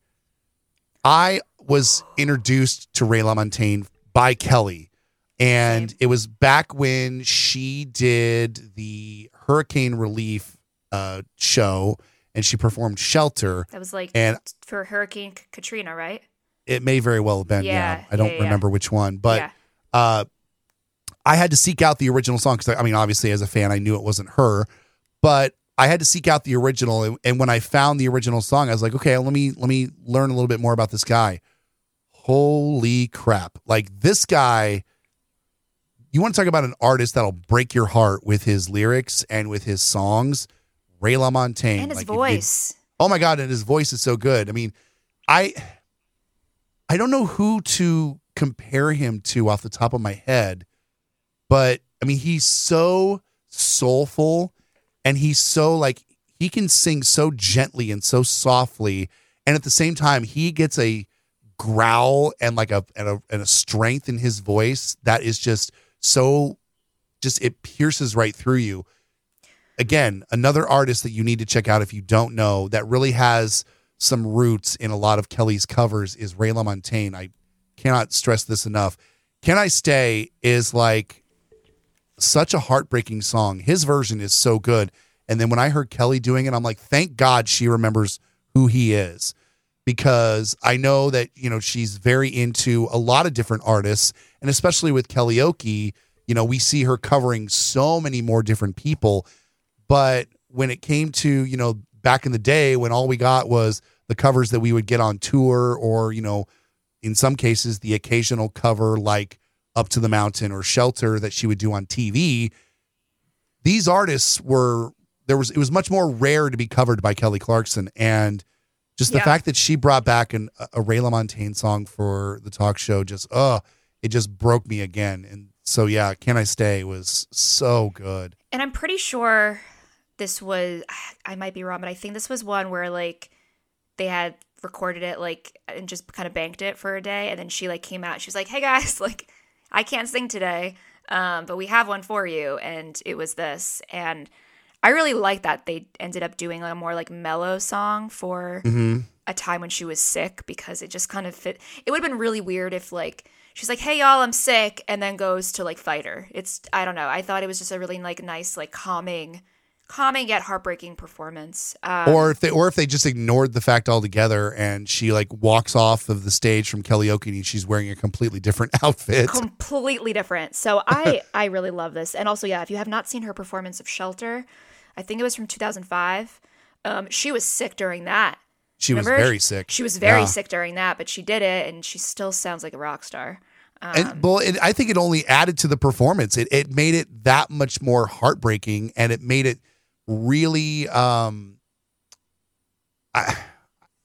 I was introduced to Ray LaMontagne by Kelly, and it was back when she did the hurricane relief uh, show, and she performed "Shelter." That was like And- for Hurricane Katrina, right? It may very well have been. Yeah, Yeah, I don't yeah, yeah. remember which one, but yeah. uh, I had to seek out the original song because I mean, obviously, as a fan, I knew it wasn't her, but I had to seek out the original, and, and when I found the original song, I was like, okay, let me let me learn a little bit more about this guy. Holy crap! Like this guy, you want to talk about an artist that'll break your heart with his lyrics and with his songs. Ray LaMontagne and his Like, if you- voice. Oh my god, and his voice is so good. I mean, I I don't know who to compare him to off the top of my head, but I mean, he's so soulful and he's so like he can sing so gently and so softly and at the same time he gets a growl and like a and a, and a strength in his voice that is just so just it pierces right through you again, another artist that you need to check out if you don't know that really has some roots in a lot of Kelly's covers is Ray LaMontagne. I cannot stress this enough. Can I Stay is like such a heartbreaking song. His version is so good. And then when I heard Kelly doing it, I'm like, thank God she remembers who he is. Because I know that, you know, she's very into a lot of different artists. And especially with Kellyoke, you know, we see her covering so many more different people. But when it came to, you know, back in the day when all we got was the covers that we would get on tour or, you know, in some cases the occasional cover like Up to the Mountain or Shelter that she would do on TV, these artists were there was it was much more rare to be covered by Kelly Clarkson. And just the Yeah. fact that she brought back an, a Ray LaMontagne song for the talk show just uh it just broke me again. And so yeah Can I Stay was so good. And I'm pretty sure this was I might be wrong, but I think this was one where like they had recorded it like and just kind of banked it for a day and then she like came out she was like hey guys like i can't sing today um, but we have one for you and it was this and i really like that they ended up doing a more like mellow song for a time when she was sick because it just kind of fit it would have been really weird if like she's like hey y'all i'm sick and then goes to like fighter. It's i don't know i thought it was just a really like nice like calming calming yet heartbreaking performance um, or if they or if they just ignored the fact altogether and she like walks off of the stage from Kellyoke and she's wearing a completely different outfit. completely different. So I I really love this. And also, yeah, if you have not seen her performance of Shelter, I think it was from 2005. Um, she was sick during that. she was very sick. She was very Yeah. sick during that, but she did it, and she still sounds like a rock star. Um, And well, it, I think it only added to the performance. It it made it that much more heartbreaking, and it made it really. um I,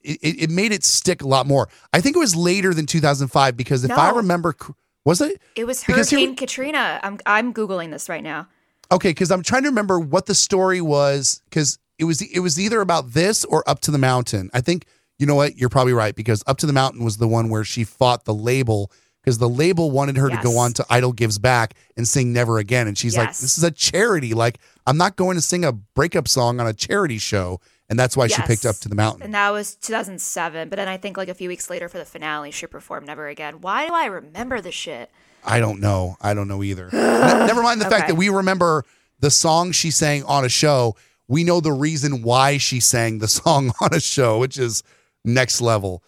it, it made it stick a lot more. I think it was later than 2005 because if I remember, was it It was Because here- Hurricane Katrina. I'm I'm googling this right now. okay? Because I'm trying to remember what the story was because it was it was either about this or Up to the Mountain. I think you know what you're probably right because Up to the Mountain was the one where she fought the label because the label wanted her to go on to Idol Gives Back and sing Never Again, and she's like, "This is a charity. Like I'm not going to sing a breakup song on a charity show." And that's why she picked Up to the Mountain. And that was 2007. But then I think like a few weeks later for the finale, she performed Never Again. Why do I remember this shit? I don't know. I don't know either. Ne- Never mind the fact that we remember the song she sang on a show. We know the reason why she sang the song on a show, which is next level.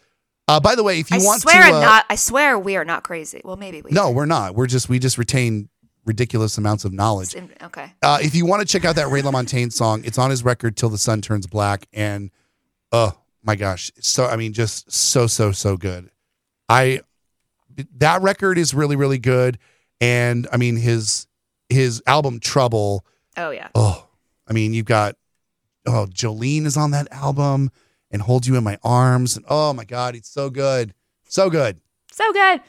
Uh, by the way, if you I want swear to, I'm uh, not. I swear we are not crazy. Well, maybe we. no, are. we're not. We're just we just retain ridiculous amounts of knowledge. In- Okay. Uh, if you want to check out that Ray LaMontagne song, it's on his record "Till the Sun Turns Black," and oh my gosh, so I mean, just so so so good. I that record is really really good, and I mean his his album Trouble. Oh yeah. Oh, I mean you've got oh Jolene is on that album and Hold You in My Arms, and oh my god, it's so good, so good. So good.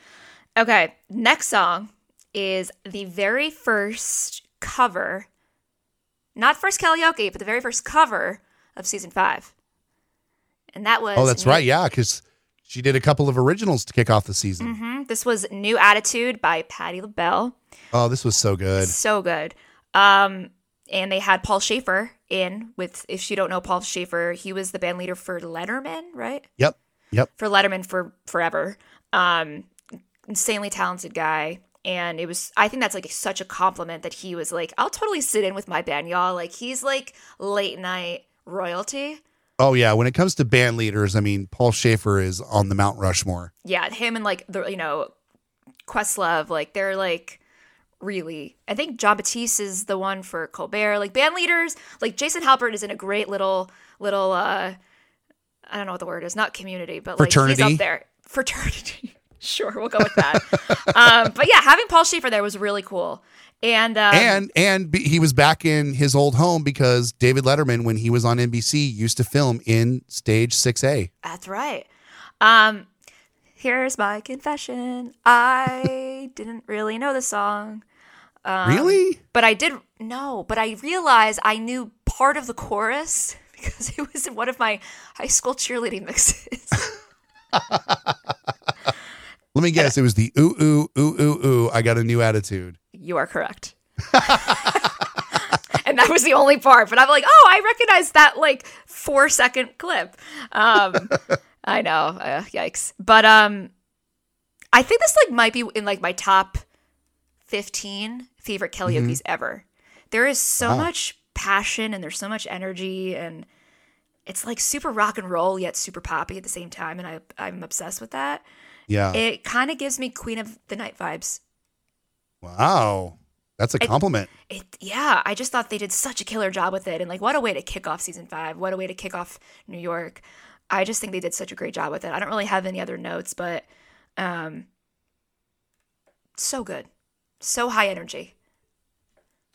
Okay, next song is the very first cover, not first karaoke, but the very first cover of season five. And that was Oh, that's New- right, yeah, because she did a couple of originals to kick off the season. Mhm. This was New Attitude by Patti LaBelle. Oh, this was so good. So good. Um, and they had Paul Shaffer in with, if you don't know Paul Shaffer, he was the band leader for Letterman, right? Yep, yep. for Letterman for forever. Um, insanely talented guy. And it was, I think that's like such a compliment that he was like, I'll totally sit in with my band, y'all. Like, he's like late night royalty. Oh yeah, when it comes to band leaders, I mean, Paul Shaffer is on the Mount Rushmore. Yeah, him and like the, you know, Questlove, like they're like really. I think Jon Batiste is the one for Colbert. Like band leaders, like Jason Halbert is in a great little little uh I don't know what the word is, not community, but like he's Fraternity? up there. Fraternity. sure, we'll go with that. um, but yeah, having Paul Shaffer there was really cool. And um, and and he was back in his old home because David Letterman, when he was on NBC, used to film in Stage Six A. That's right. Um, here's my confession. I didn't really know the song. Um, really? But I did no, but I realized I knew part of the chorus because it was in one of my high school cheerleading mixes. Let me guess. It was the ooh ooh ooh ooh ooh. I got a new attitude. you are correct. and that was the only part. But I'm like, oh, I recognize that like four second clip. Um, I know, uh, yikes. But um, I think this like might be in like my top fifteen favorite karaoke's ever. There is so Wow. much passion and there's so much energy and it's like super rock and roll yet super poppy at the same time, and I I'm obsessed with that. Yeah. It kind of gives me Queen of the Night vibes. wow. That's a compliment. it yeah i just thought they did such a killer job with it and like what a way to kick off season five what a way to kick off new york i just think they did such a great job with it i don't really have any other notes but um so good so high energy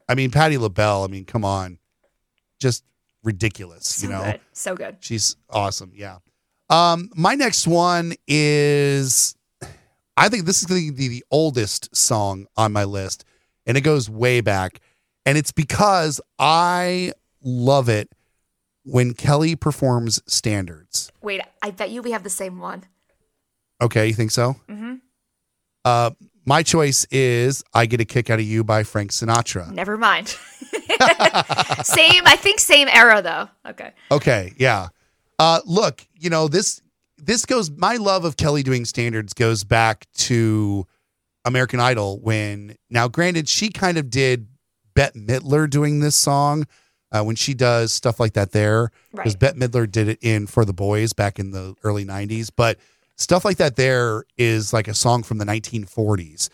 I mean, Patti LaBelle. I mean, come on, just ridiculous. so you know, good so good she's awesome. Yeah. Um, my next one is, I think this is the, the the oldest song on my list, and it goes way back, and it's because I love it when Kelly performs standards. wait i bet you we have the same one Okay, you think so? mm-hmm. Uh, my choice is "I Get a Kick Out of You" by Frank Sinatra. never mind same i think same era though okay Okay, yeah. Uh, look, you know this. This goes. My love of Kelly doing standards goes back to American Idol. When now, granted, she kind of did Bette Midler doing this song uh, when she does stuff like that there, because Right. Bette Midler did it in For the Boys back in the early '90s. But stuff like that there is like a song from the 1940s,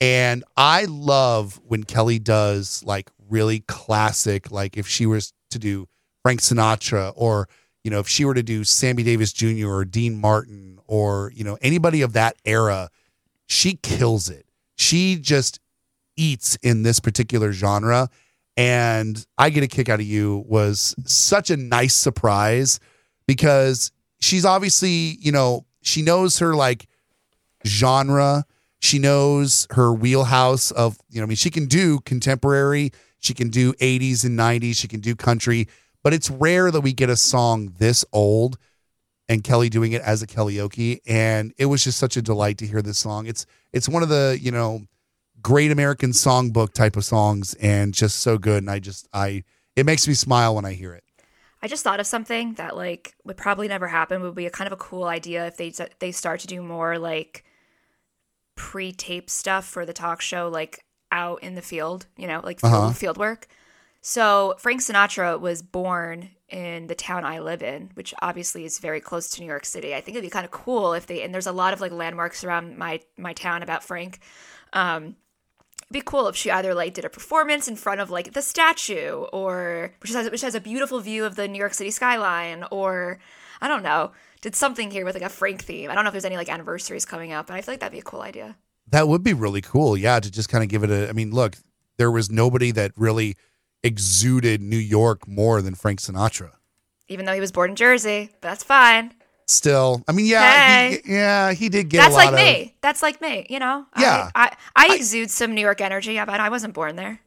and I love when Kelly does like really classic, like if she was to do Frank Sinatra or you know if she were to do Sammy Davis Jr. or Dean Martin or you know anybody of that era, she kills it. She just eats in this particular genre and I get a kick out of you was such a nice surprise because she's obviously, you know, she knows her like genre. She knows her wheelhouse of, you know, I mean, she can do contemporary, she can do 80s and 90s, she can do country, but it's rare that we get a song this old and Kelly doing it as a karaoke. And it was just such a delight to hear this song. It's it's one of the, you know, great American songbook type of songs and just so good. And I just I it makes me smile when I hear it. I just thought of something that like would probably never happen. Would be a kind of a cool idea if they they start to do more like pre-tape stuff for the talk show, like out in the field. You know, like field, Uh-huh. field work. So Frank Sinatra was born in the town I live in, which obviously is very close to New York City. I think it'd be kind of cool if they and there's a lot of like landmarks around my my town about Frank. Um, it'd be cool if she either like did a performance in front of like the statue or which has which has a beautiful view of the New York City skyline or I don't know did something here with like a Frank theme. I don't know if there's any like anniversaries coming up, but I feel like that'd be a cool idea. That would be really cool. Yeah, to just kind of give it a I mean, look, there was nobody that really exuded New York more than Frank Sinatra. Even though he was born in Jersey, but that's fine. Still, I mean, yeah, Hey. he, yeah, he did get That's a lot like of me. That's like me. You know. Yeah. I I, I exude some New York energy, but I wasn't born there.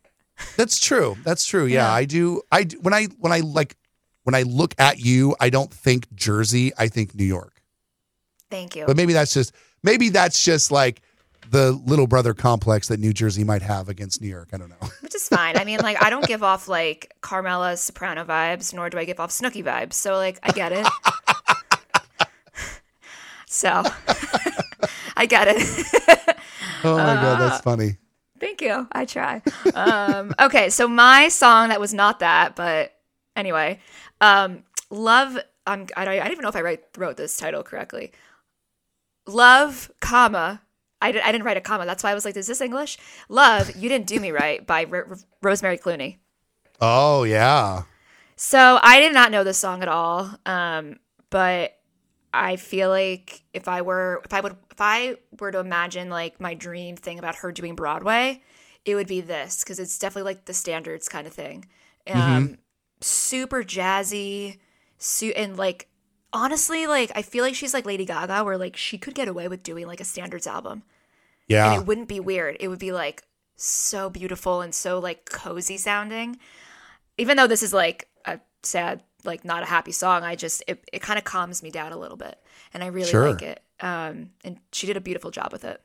That's true. That's true. Yeah, Yeah. I do. I do- when I when I like when I look at you, I don't think Jersey. I think New York. Thank you. But maybe that's just maybe that's just like the little brother complex that New Jersey might have against New York. I don't know. Which is fine. I mean, like, I don't give off like Carmela Soprano vibes, nor do I give off Snooki vibes. So, like, I get it. so, I get it. Oh my god, Uh, that's funny. Thank you. I try. Um, okay, so my song that was not that, but anyway, um, love. I'm, I, don't, I don't even know if I write, wrote this title correctly. Love, comma, I, di- I didn't write a comma. That's why I was like, is this English? Love, You Didn't Do Me Right by R- R- Rosemary Clooney. Oh yeah. So I did not know this song at all. Um, but I feel like if I were if I would if I were to imagine like my dream thing about her doing Broadway, it would be this because it's definitely like the standards kind of thing. Um, super jazzy, su- and like honestly, like I feel like she's like Lady Gaga, where like she could get away with doing like a standards album, Yeah. and it wouldn't be weird. It would be like so beautiful and so like cozy sounding. Even though this is like a sad, like not a happy song, I just it, it kind of calms me down a little bit, and I really Sure. like it. Um, and she did a beautiful job with it.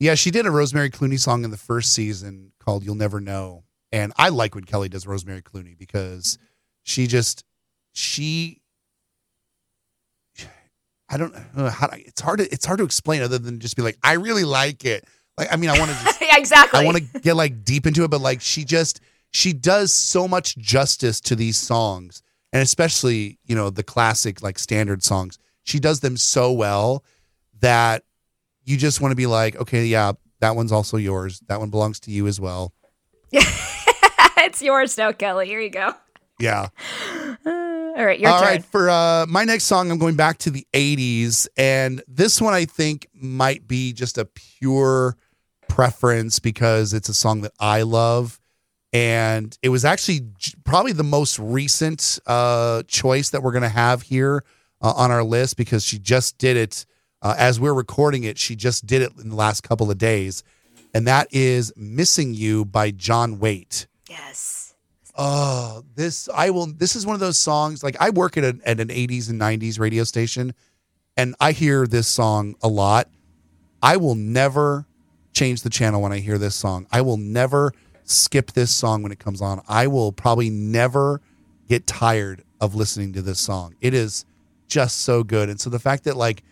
Yeah, she did a Rosemary Clooney song in the first season called "You'll Never Know," and I like when Kelly does Rosemary Clooney because she just she. I don't know how to, it's hard to it's hard to explain other than just be like I really like it. Like I mean I want to just yeah, exactly. I want to get like deep into it, but like she just she does so much justice to these songs, and especially you know the classic like standard songs. She does them so well that you just want to be like, okay, yeah, that one's also yours. That one belongs to you as well. it's yours now, Kelly. Here you go. Yeah. All right, your All turn. right, for uh, my next song, I'm going back to the 80s. And this one I think might be just a pure preference because it's a song that I love. And it was actually probably the most recent uh, choice that we're going to have here uh, on our list because she just did it uh, as we're recording it. She just did it in the last couple of days. And that is Missing You by John Waite. Yes. Oh, this I will. This is one of those songs. Like I work at, a, at an '80s and '90s radio station, and I hear this song a lot. I will never change the channel when I hear this song. I will never skip this song when it comes on. I will probably never get tired of listening to this song. It is just so good. And so the fact that like,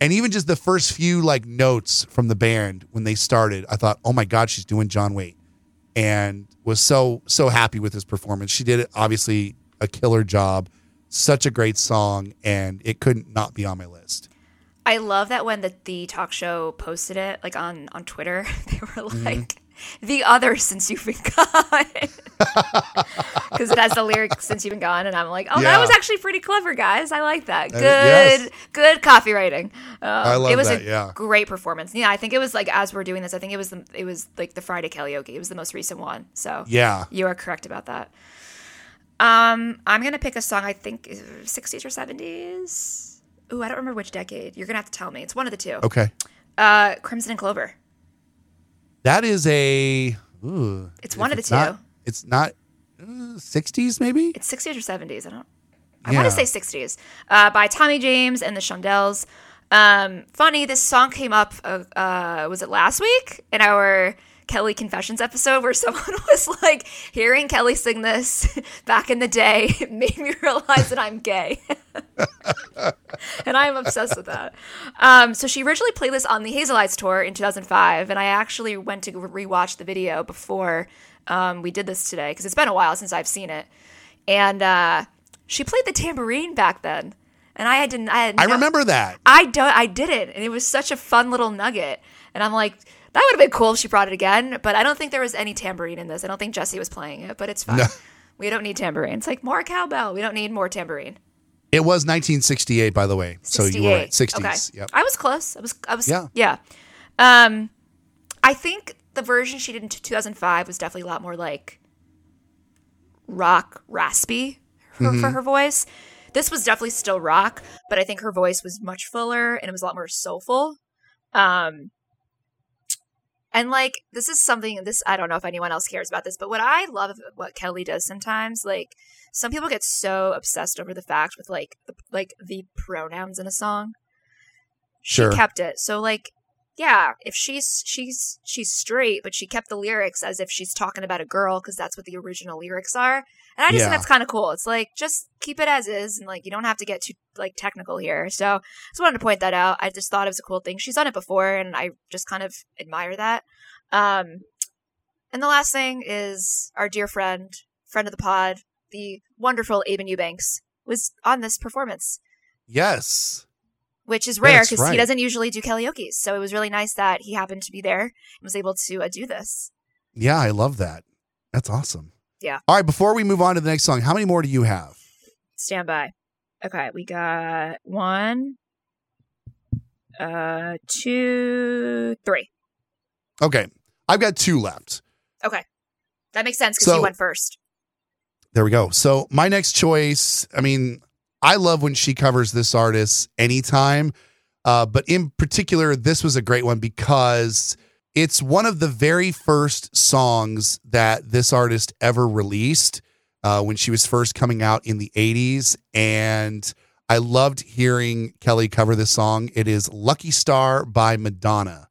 and even just the first few like notes from the band when they started, I thought, oh my god, she's doing John Waite and was so so happy with his performance. She did it obviously a killer job. Such a great song and it couldn't not be on my list. I love that when the, the talk show posted it, like on, on Twitter, they were Mm-hmm. The other since you've been gone. Because it has the lyric since you've been gone. And I'm like, oh, Yeah. that was actually pretty clever, guys. I like that. Good, yes. good copywriting. Um, I love it was that, a yeah. great performance. Yeah, I think it was like, as we're doing this, I think it was the, it was like the Friday karaoke. It was the most recent one. So Yeah. you are correct about that. Um, I'm gonna pick a song. I think 60s or 70s. Ooh, I don't remember which decade. You're gonna have to tell me. It's one of the two. Okay. Uh, Crimson and Clover. That is a ooh, It's one of the not- two. it's not uh, 60s maybe? It's 60s or 70s. I don't. I Yeah. want to say 60s. Uh, by Tommy James and the Shondells. Um, funny, this song came up. Uh, uh, was it last week in our Kelly Confessions episode where someone was like, hearing Kelly sing this back in the day made me realize that I'm gay. and I'm obsessed with that. Um, so she originally played this on the Hazel Eyes tour in 2005, and I actually went to rewatch the video before um, we did this today because it's been a while since I've seen it. And uh, she played the tambourine back then, and I didn't. I, had I remember that. I don't. I did it, and it was such a fun little nugget. And I'm like, that would have been cool if she brought it again. But I don't think there was any tambourine in this. I don't think Jesse was playing it, but it's fine. No. We don't need tambourine. It's like more cowbell. We don't need more tambourine. It was 1968 by the way. So you were right. 68. 60s. Okay. Yep. I was close. I was. I was. Yeah. Yeah. Um, I think the version she did in 2005 was definitely a lot more like rock raspy for, Mm-hmm. for her voice. This was definitely still rock, but I think her voice was much fuller and it was a lot more soulful. Um, and like this is something this I don't know if anyone else cares about this, but what I love what Kelly does sometimes, like some people get so obsessed over the fact with like the, like the pronouns in a song. Sure. She kept it. So like yeah, if she's she's she's straight, but she kept the lyrics as if she's talking about a girl because that's what the original lyrics are. And I just Yeah. think that's kind of cool. It's like just keep it as is, and like you don't have to get too like technical here. So I just wanted to point that out. I just thought it was a cool thing. She's done it before, and I just kind of admire that. Um, and the last thing is our dear friend, friend of the pod, the wonderful Aben Eubanks was on this performance. Yes. which is rare because right. he doesn't usually do karaoke. So it was really nice that he happened to be there and was able to uh, do this. Yeah, I love that. That's awesome. Yeah. All right, before we move on to the next song, how many more do you have? Stand by. Okay, we got one, uh, two, three. Okay. I've got two left. Okay, that makes sense because So- you went first. There we go. So my next choice, I mean, I love when she covers this artist anytime. Uh, but in particular, this was a great one because it's one of the very first songs that this artist ever released uh, when she was first coming out in the 80s. And I loved hearing Kelly cover this song. It is Lucky Star by Madonna.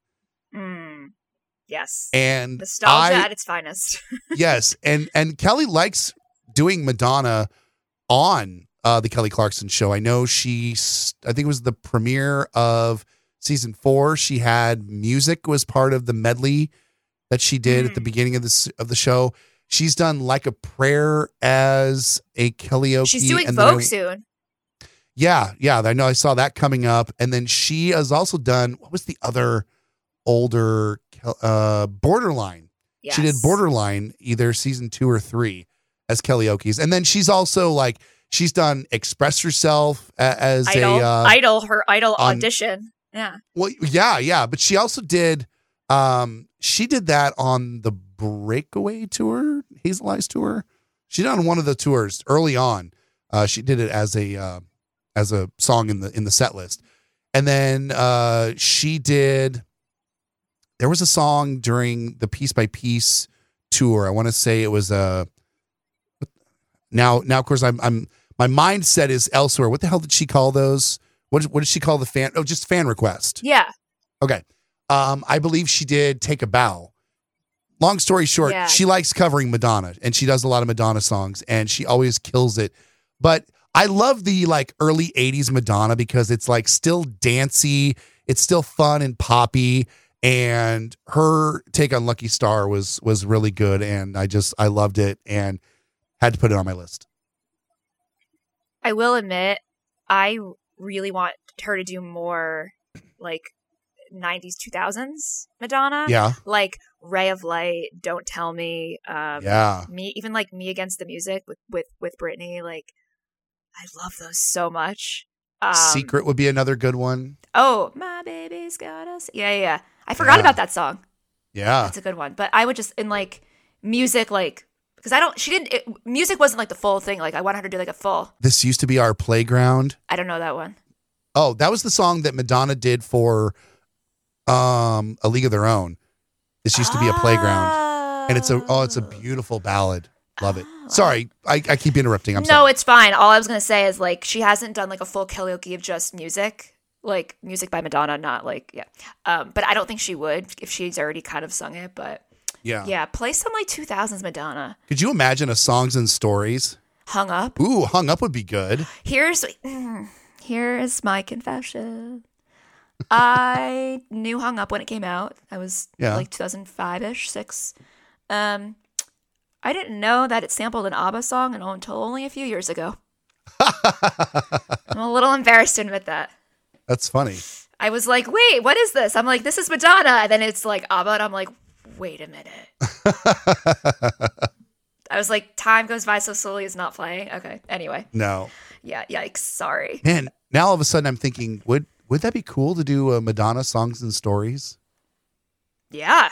Mm, yes, And nostalgia I- at its finest. yes, and and Kelly likes doing Madonna on uh, the Kelly Clarkson show. I know she, I think it was the premiere of season four. She had music was part of the medley that she did at the Mm. beginning of this of the show. She's done like a prayer as a karaoke. She's doing and Vogue soon. yeah, yeah. I know I saw that coming up. And then she has also done what was the other older uh borderline. Yes. She did borderline either season two or three as Kellyoke's. And then she's also like she's done Express Herself as Idol, a uh idol, her idol on- audition. Yeah. well yeah, yeah. But she also did um she did that on the breakaway tour, Hazel Eyes tour. She did on one of the tours early on. Uh she did it as a uh as a song in the in the set list. And then uh she did there was a song during the piece by piece tour. I want to say it was uh now now of course I'm I'm my mindset is elsewhere. What the hell did she call those? What what did she call the fan? Oh, just fan request. Yeah. Okay. Um, I believe she did take a bow. Long story short, Yeah. she likes covering Madonna and she does a lot of Madonna songs and she always kills it. But I love the like early 80s Madonna because it's like still dancey, it's still fun and poppy and her take on Lucky Star was was really good and I just I loved it and had to put it on my list. I will admit, I really want her to do more like 90s, 2000s Madonna. Yeah. Like Ray of Light, Don't Tell Me, um, Yeah. me, even like Me Against the Music with, with, with Britney. Like, I love those so much. Um, Secret would be another good one. Oh, my baby's got us. Yeah, yeah, yeah. I forgot Yeah. about that song. Yeah. That's a good one. But I would just in like music, like because I don't. She didn't. It, music wasn't like the full thing. Like I want her to do like a full. This used to be our playground. I don't know that one. Oh, that was the song that Madonna did for um A League of Their Own. This used to be a playground. And it's a oh, it's a beautiful ballad. Love it. Sorry, I, I keep interrupting. I'm sorry. no, sorry. it's fine. All I was gonna say is like she hasn't done like a full karaoke of just music, like music by Madonna, not like yeah. Um, but I don't think she would if she's already kind of sung it. But Yeah. yeah, play some like 2000s Madonna. Could you imagine a songs and stories? Hung up. Ooh, hung up would be good. Here's here is my confession. I knew Hung Up when it came out. I was Yeah. like 2005 ish, six. Um, I didn't know that it sampled an ABBA song until only a few years ago. I'm a little embarrassed to admit that. That's funny. I was like, wait, what is this? I'm like, this is Madonna. And then it's like ABBA. And I'm like, wait a minute. I was like, time goes by so slowly, it's not playing. Okay. Anyway. No. Yeah. Yikes. Sorry. Man, now all of a sudden I'm thinking, would would that be cool to do a Madonna songs and stories? Yeah.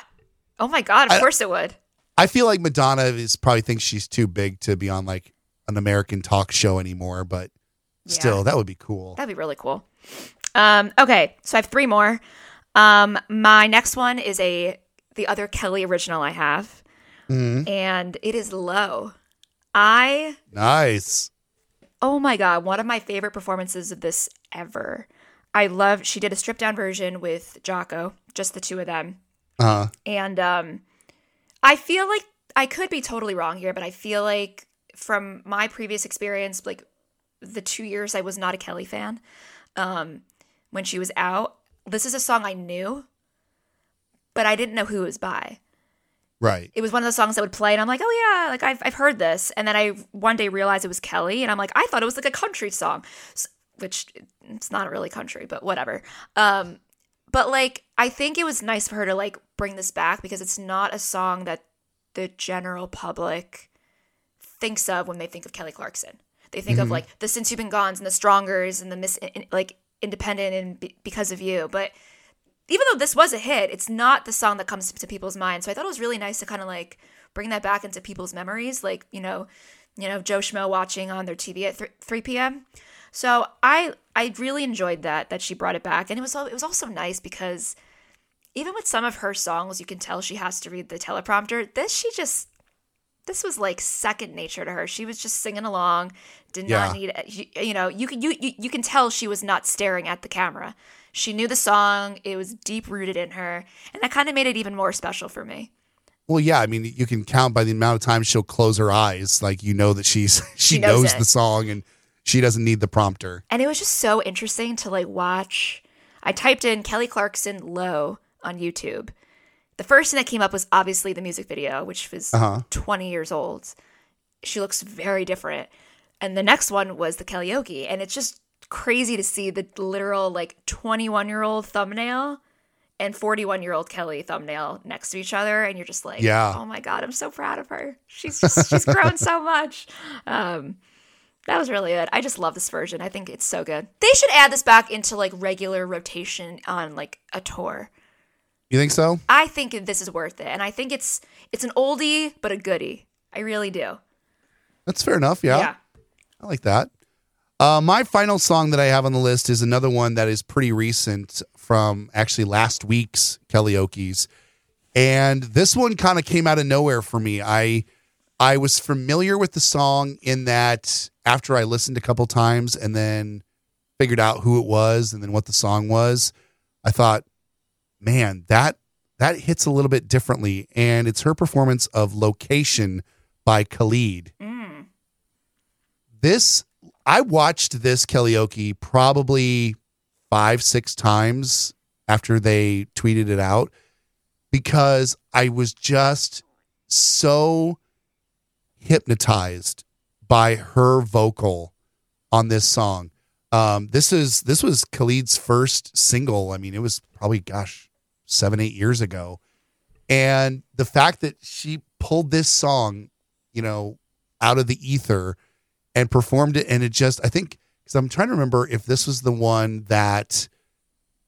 Oh my God. Of I- course it would. I feel like Madonna is probably thinks she's too big to be on like an American talk show anymore, but still, Yeah. that would be cool. That'd be really cool. Um, okay, so I have three more. Um, my next one is a the other Kelly original I have, Mhm. and it is Low. I Nice. oh my god, one of my favorite performances of this ever. I love. She did a stripped down version with Jocko, just the two of them, Uh, and um, I feel like I could be totally wrong here, but I feel like from my previous experience, like the two years I was not a Kelly fan, um, when she was out, this is a song I knew, but I didn't know who it was by. right. It was one of those songs that would play, and I'm like, oh yeah, like I've I've heard this, and then I one day realized it was Kelly, and I'm like, I thought it was like a country song. S which it's not really country, but whatever. Um, but like, I think it was nice for her to like bring this back because it's not a song that the general public thinks of when they think of Kelly Clarkson. They think of like the Since You've Been Gones and the Strongers and the Miss in- like Independent and Be- Because of You. But even though this was a hit, it's not the song that comes to people's minds. So I thought it was really nice to kind of like bring that back into people's memories, like you know, you know Joe Schmo watching on their TV at th- 3 p.m. So I I really enjoyed that that she brought it back, and it was it was also nice because even with some of her songs, you can tell she has to read the teleprompter. This she just this was like second nature to her. She was just singing along, did Yeah. not need you, you know you can you, you you can tell she was not staring at the camera. She knew the song; it was deep rooted in her, and that kind of made it even more special for me. Well, yeah, I mean, you can count by the amount of times she'll close her eyes, like you know that she's she, She knows knows the song and she doesn't need the prompter. and it was just so interesting to like watch. I typed in Kelly Clarkson low on YouTube. The first thing that came up was obviously the music video, which was Uh-huh. 20 years old. She looks very different. And the next one was the karaoke, and it's just crazy to see the literal like 21 year old thumbnail and 41 year old Kelly thumbnail next to each other, and you're just like, Yeah. oh my god, I'm so proud of her. She's just she's grown so much. Um, that was really good. I just love this version. I think it's so good. They should add this back into like regular rotation on like a tour. You think so? I think this is worth it, and I think it's it's an oldie but a goodie. I really do. That's fair enough. Yeah, I like that. Uh, my final song that I have on the list is another one that is pretty recent from actually last week's Kelly karaoke's, and this one kind of came out of nowhere for me. I I was familiar with the song in that after I listened a couple times and then figured out who it was and then what the song was, I thought, man, that that hits a little bit differently, and it's her performance of "Location" by Khalid Mm. This I watched this karaoke probably five, six times after they tweeted it out because I was just so hypnotized by her vocal on this song. Um, this is this was Khalid's first single. I mean, it was probably gosh seven, eight years ago, and the fact that she pulled this song, you know, out of the ether and performed it, and it just I think because I'm trying to remember if this was the one that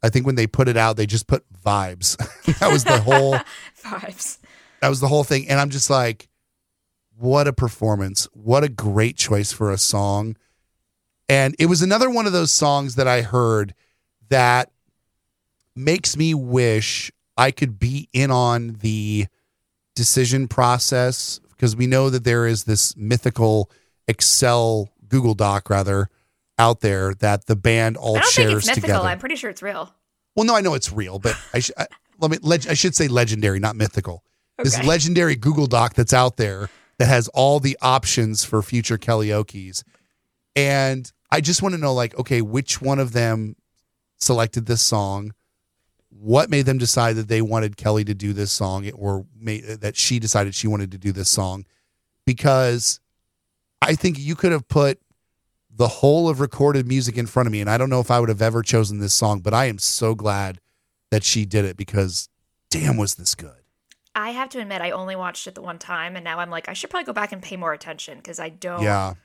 I think when they put it out, they just put vibes. that was the whole Vibes. that was the whole thing, and I'm just like, what a performance! What a great choice for a song. And it was another one of those songs that I heard that makes me wish I could be in on the decision process because we know that there is this mythical Excel Google Doc rather out there that the band all I don't think shares it's mythical. together. I'm pretty sure it's real. Well, no, I know it's real, but I, sh- I let me. Leg- I should say legendary, not mythical. This legendary Google Doc that's out there that has all the options for future karaoke's, and I just want to know, like, okay, which one of them selected this song? What made them decide that they wanted Kelly to do this song, or made, that she decided she wanted to do this song? Because I think you could have put the whole of recorded music in front of me, and I don't know if I would have ever chosen this song, but I am so glad that she did it because damn was this good. I have to admit, I only watched it the one time, and now I'm like, I should probably go back and pay more attention because I don't Yeah.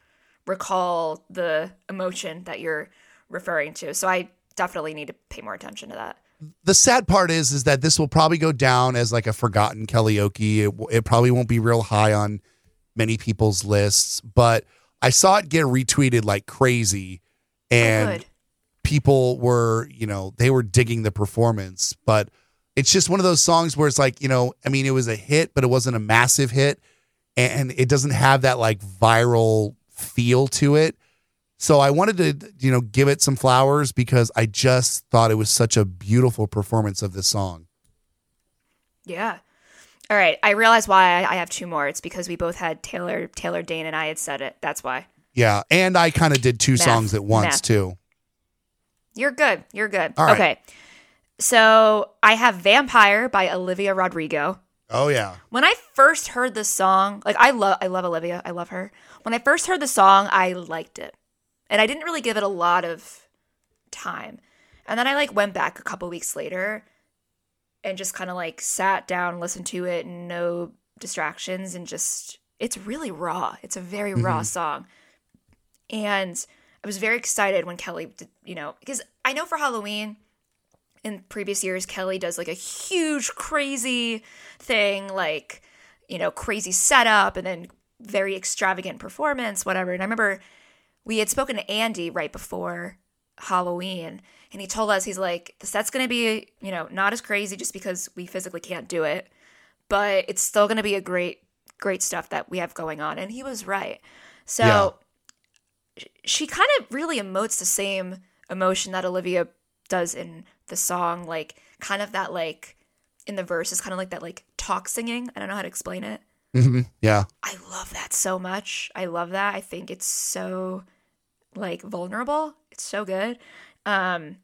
recall the emotion that you're referring to. So I definitely need to pay more attention to that. The sad part is is that this will probably go down as like a forgotten karaoke. It, it probably won't be real high on many people's lists, but I saw it get retweeted like crazy Oh, and good. people were, you know, they were digging the performance, but it's just one of those songs where it's like, you know, I mean, it was a hit, but it wasn't a massive hit and it doesn't have that like viral feel to it. So I wanted to, you know, give it some flowers because I just thought it was such a beautiful performance of this song. Yeah. All right. I realize why I have two more. It's because we both had Taylor, Taylor Dayne, and I had said it. That's why. Yeah, and I kind of did two Math. songs at once Math. too. You're good. You're good. All right. Okay. So I have Vampire by Olivia Rodrigo. Oh yeah. When I first heard the song, like I love I love Olivia. I love her. When I first heard the song, I liked it. and I didn't really give it a lot of time. And then I like went back a couple weeks later and just kind of like sat down, listened to it, and no distractions, and just it's really raw. It's a very raw mm-hmm. song. And I was very excited when Kelly, did, you know, because I know for Halloween in previous years, Kelly does like a huge, crazy thing, like, you know, crazy setup and then very extravagant performance, whatever. And I remember we had spoken to Andy right before Halloween, and he told us, he's like, the set's going to be, you know, not as crazy just because we physically can't do it, but it's still going to be a great, great stuff that we have going on. And he was right. So Yeah. she kind of really emotes the same emotion that Olivia does in the song, like kind of that like in the verse is kind of like that like talk singing. I don't know how to explain it. Mhm. Yeah. I love that so much. I love that. I think it's so like vulnerable. It's so good. Um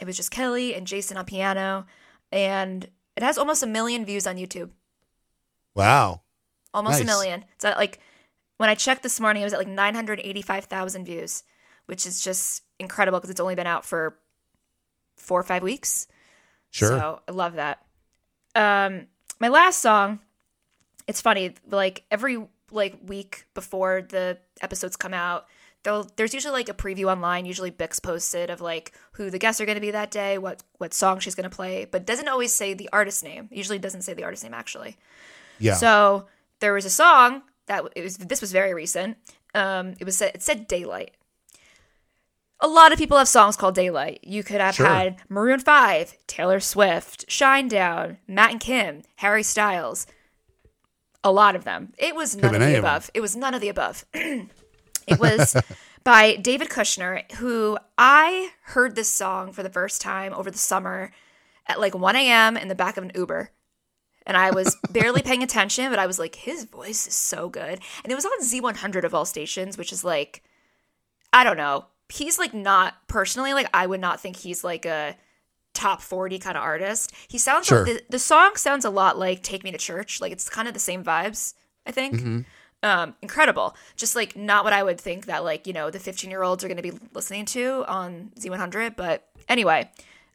it was just Kelly and Jason on piano and it has almost a million views on YouTube. Wow. Almost a million. It's at like when I checked this morning, it was at like 985,000 views, which is just incredible because it's only been out for four or five weeks. Sure. So I love that. Um, my last song, it's funny, like every like week before the episodes come out, there's usually like a preview online. Usually Bix posted of like who the guests are going to be that day, what what song she's going to play, but doesn't always say the artist name. Usually doesn't say the artist name actually. yeah. So there was a song that it was. This was very recent. Um, it was it said Daylight. A lot of people have songs called Daylight. You could have Sure. had Maroon Five, Taylor Swift, Shinedown, Matt and Kim, Harry Styles. A lot of them. It was none of the above. It was none of the above. it was by David Kushner, who I heard this song for the first time over the summer at like 1 a.m. in the back of an Uber and I was barely paying attention, but I was like, his voice is so good. And it was on Z100 of all stations, which is like, I don't know. He's like not personally, like, I would not think he's like a top 40 kind of artist. He sounds Sure. the, the song sounds a lot like Take Me to Church. Like, it's kind of the same vibes, I think. Mm-hmm. Um, incredible. Just like not what I would think that like, you know, the 15 year olds are going to be listening to on Z100. But anyway,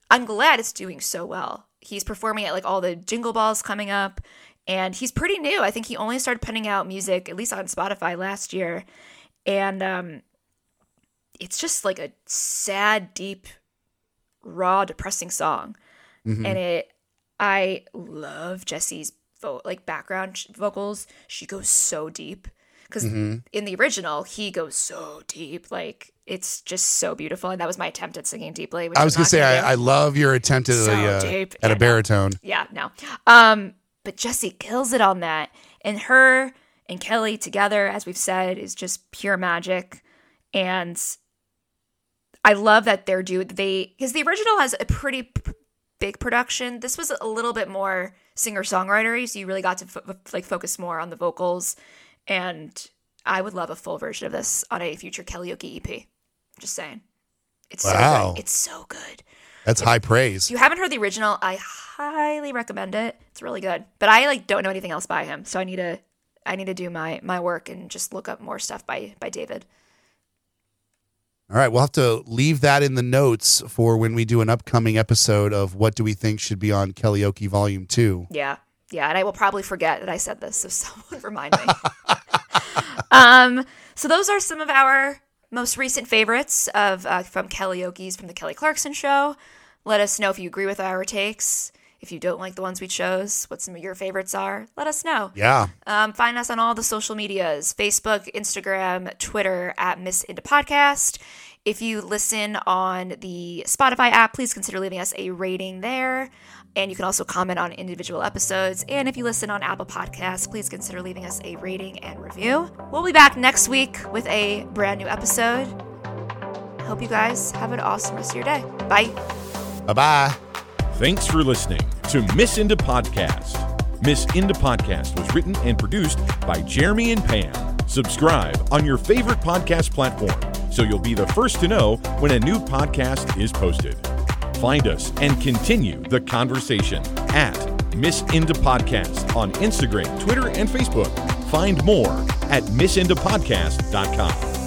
I'm glad it's doing so well. He's performing at like all the jingle balls coming up, and he's pretty new. I think he only started putting out music, at least on Spotify, last year. And um, it's just like a sad, deep, raw, depressing song. And it, I love Jessi's vo- like background vocals. She goes so deep because in the original he goes so deep. Like it's just so beautiful, and that was my attempt at singing deeply. I was gonna say. I, I love your attempt at So a uh, deep. at Yeah, a no. baritone. Yeah, no. Um, but Jessi kills it on that. And her and Kelly together, as we've said, is just pure magic. And I love that they're do they because the original has a pretty p- big production. This was a little bit more singer songwritery, so you really got to fo- like focus more on the vocals. And I would love a full version of this on a future karaoke EP. Just saying, it's so Wow. good. It's so good. That's high praise. If you haven't heard the original, I highly recommend it. It's really good. But I like don't know anything else by him, so I need to I need to do my my work and just look up more stuff by by David. All right, we'll have to leave that in the notes for when we do an upcoming episode of what do we think should be on Karaoke Volume Two. Yeah. Yeah, and I will probably forget that I said this, so someone remind me. um, so those are some of our most recent favorites of uh, from Kellyoke's from the Kelly Clarkson show. Let us know if you agree with our takes. If you don't like the ones we chose, what some of your favorites are, let us know. Yeah, Um, find us on all the social medias Facebook, Instagram, Twitter at Miss Inde Podcast. If you listen on the Spotify app, please consider leaving us a rating there. And you can also comment on individual episodes. And if you listen on Apple Podcasts, please consider leaving us a rating and review. We'll be back next week with a brand new episode. Hope you guys have an awesome rest of your day. Bye. bye bye. Thanks for listening to Miss Inde Podcast. Miss Inde Podcast was written and produced by Jeremy and Pam. Subscribe on your favorite podcast platform so you'll be the first to know when a new podcast is posted. Find us and continue the conversation at Miss Inde Podcast on Instagram, Twitter, and Facebook. Find more at missindepodcast.com.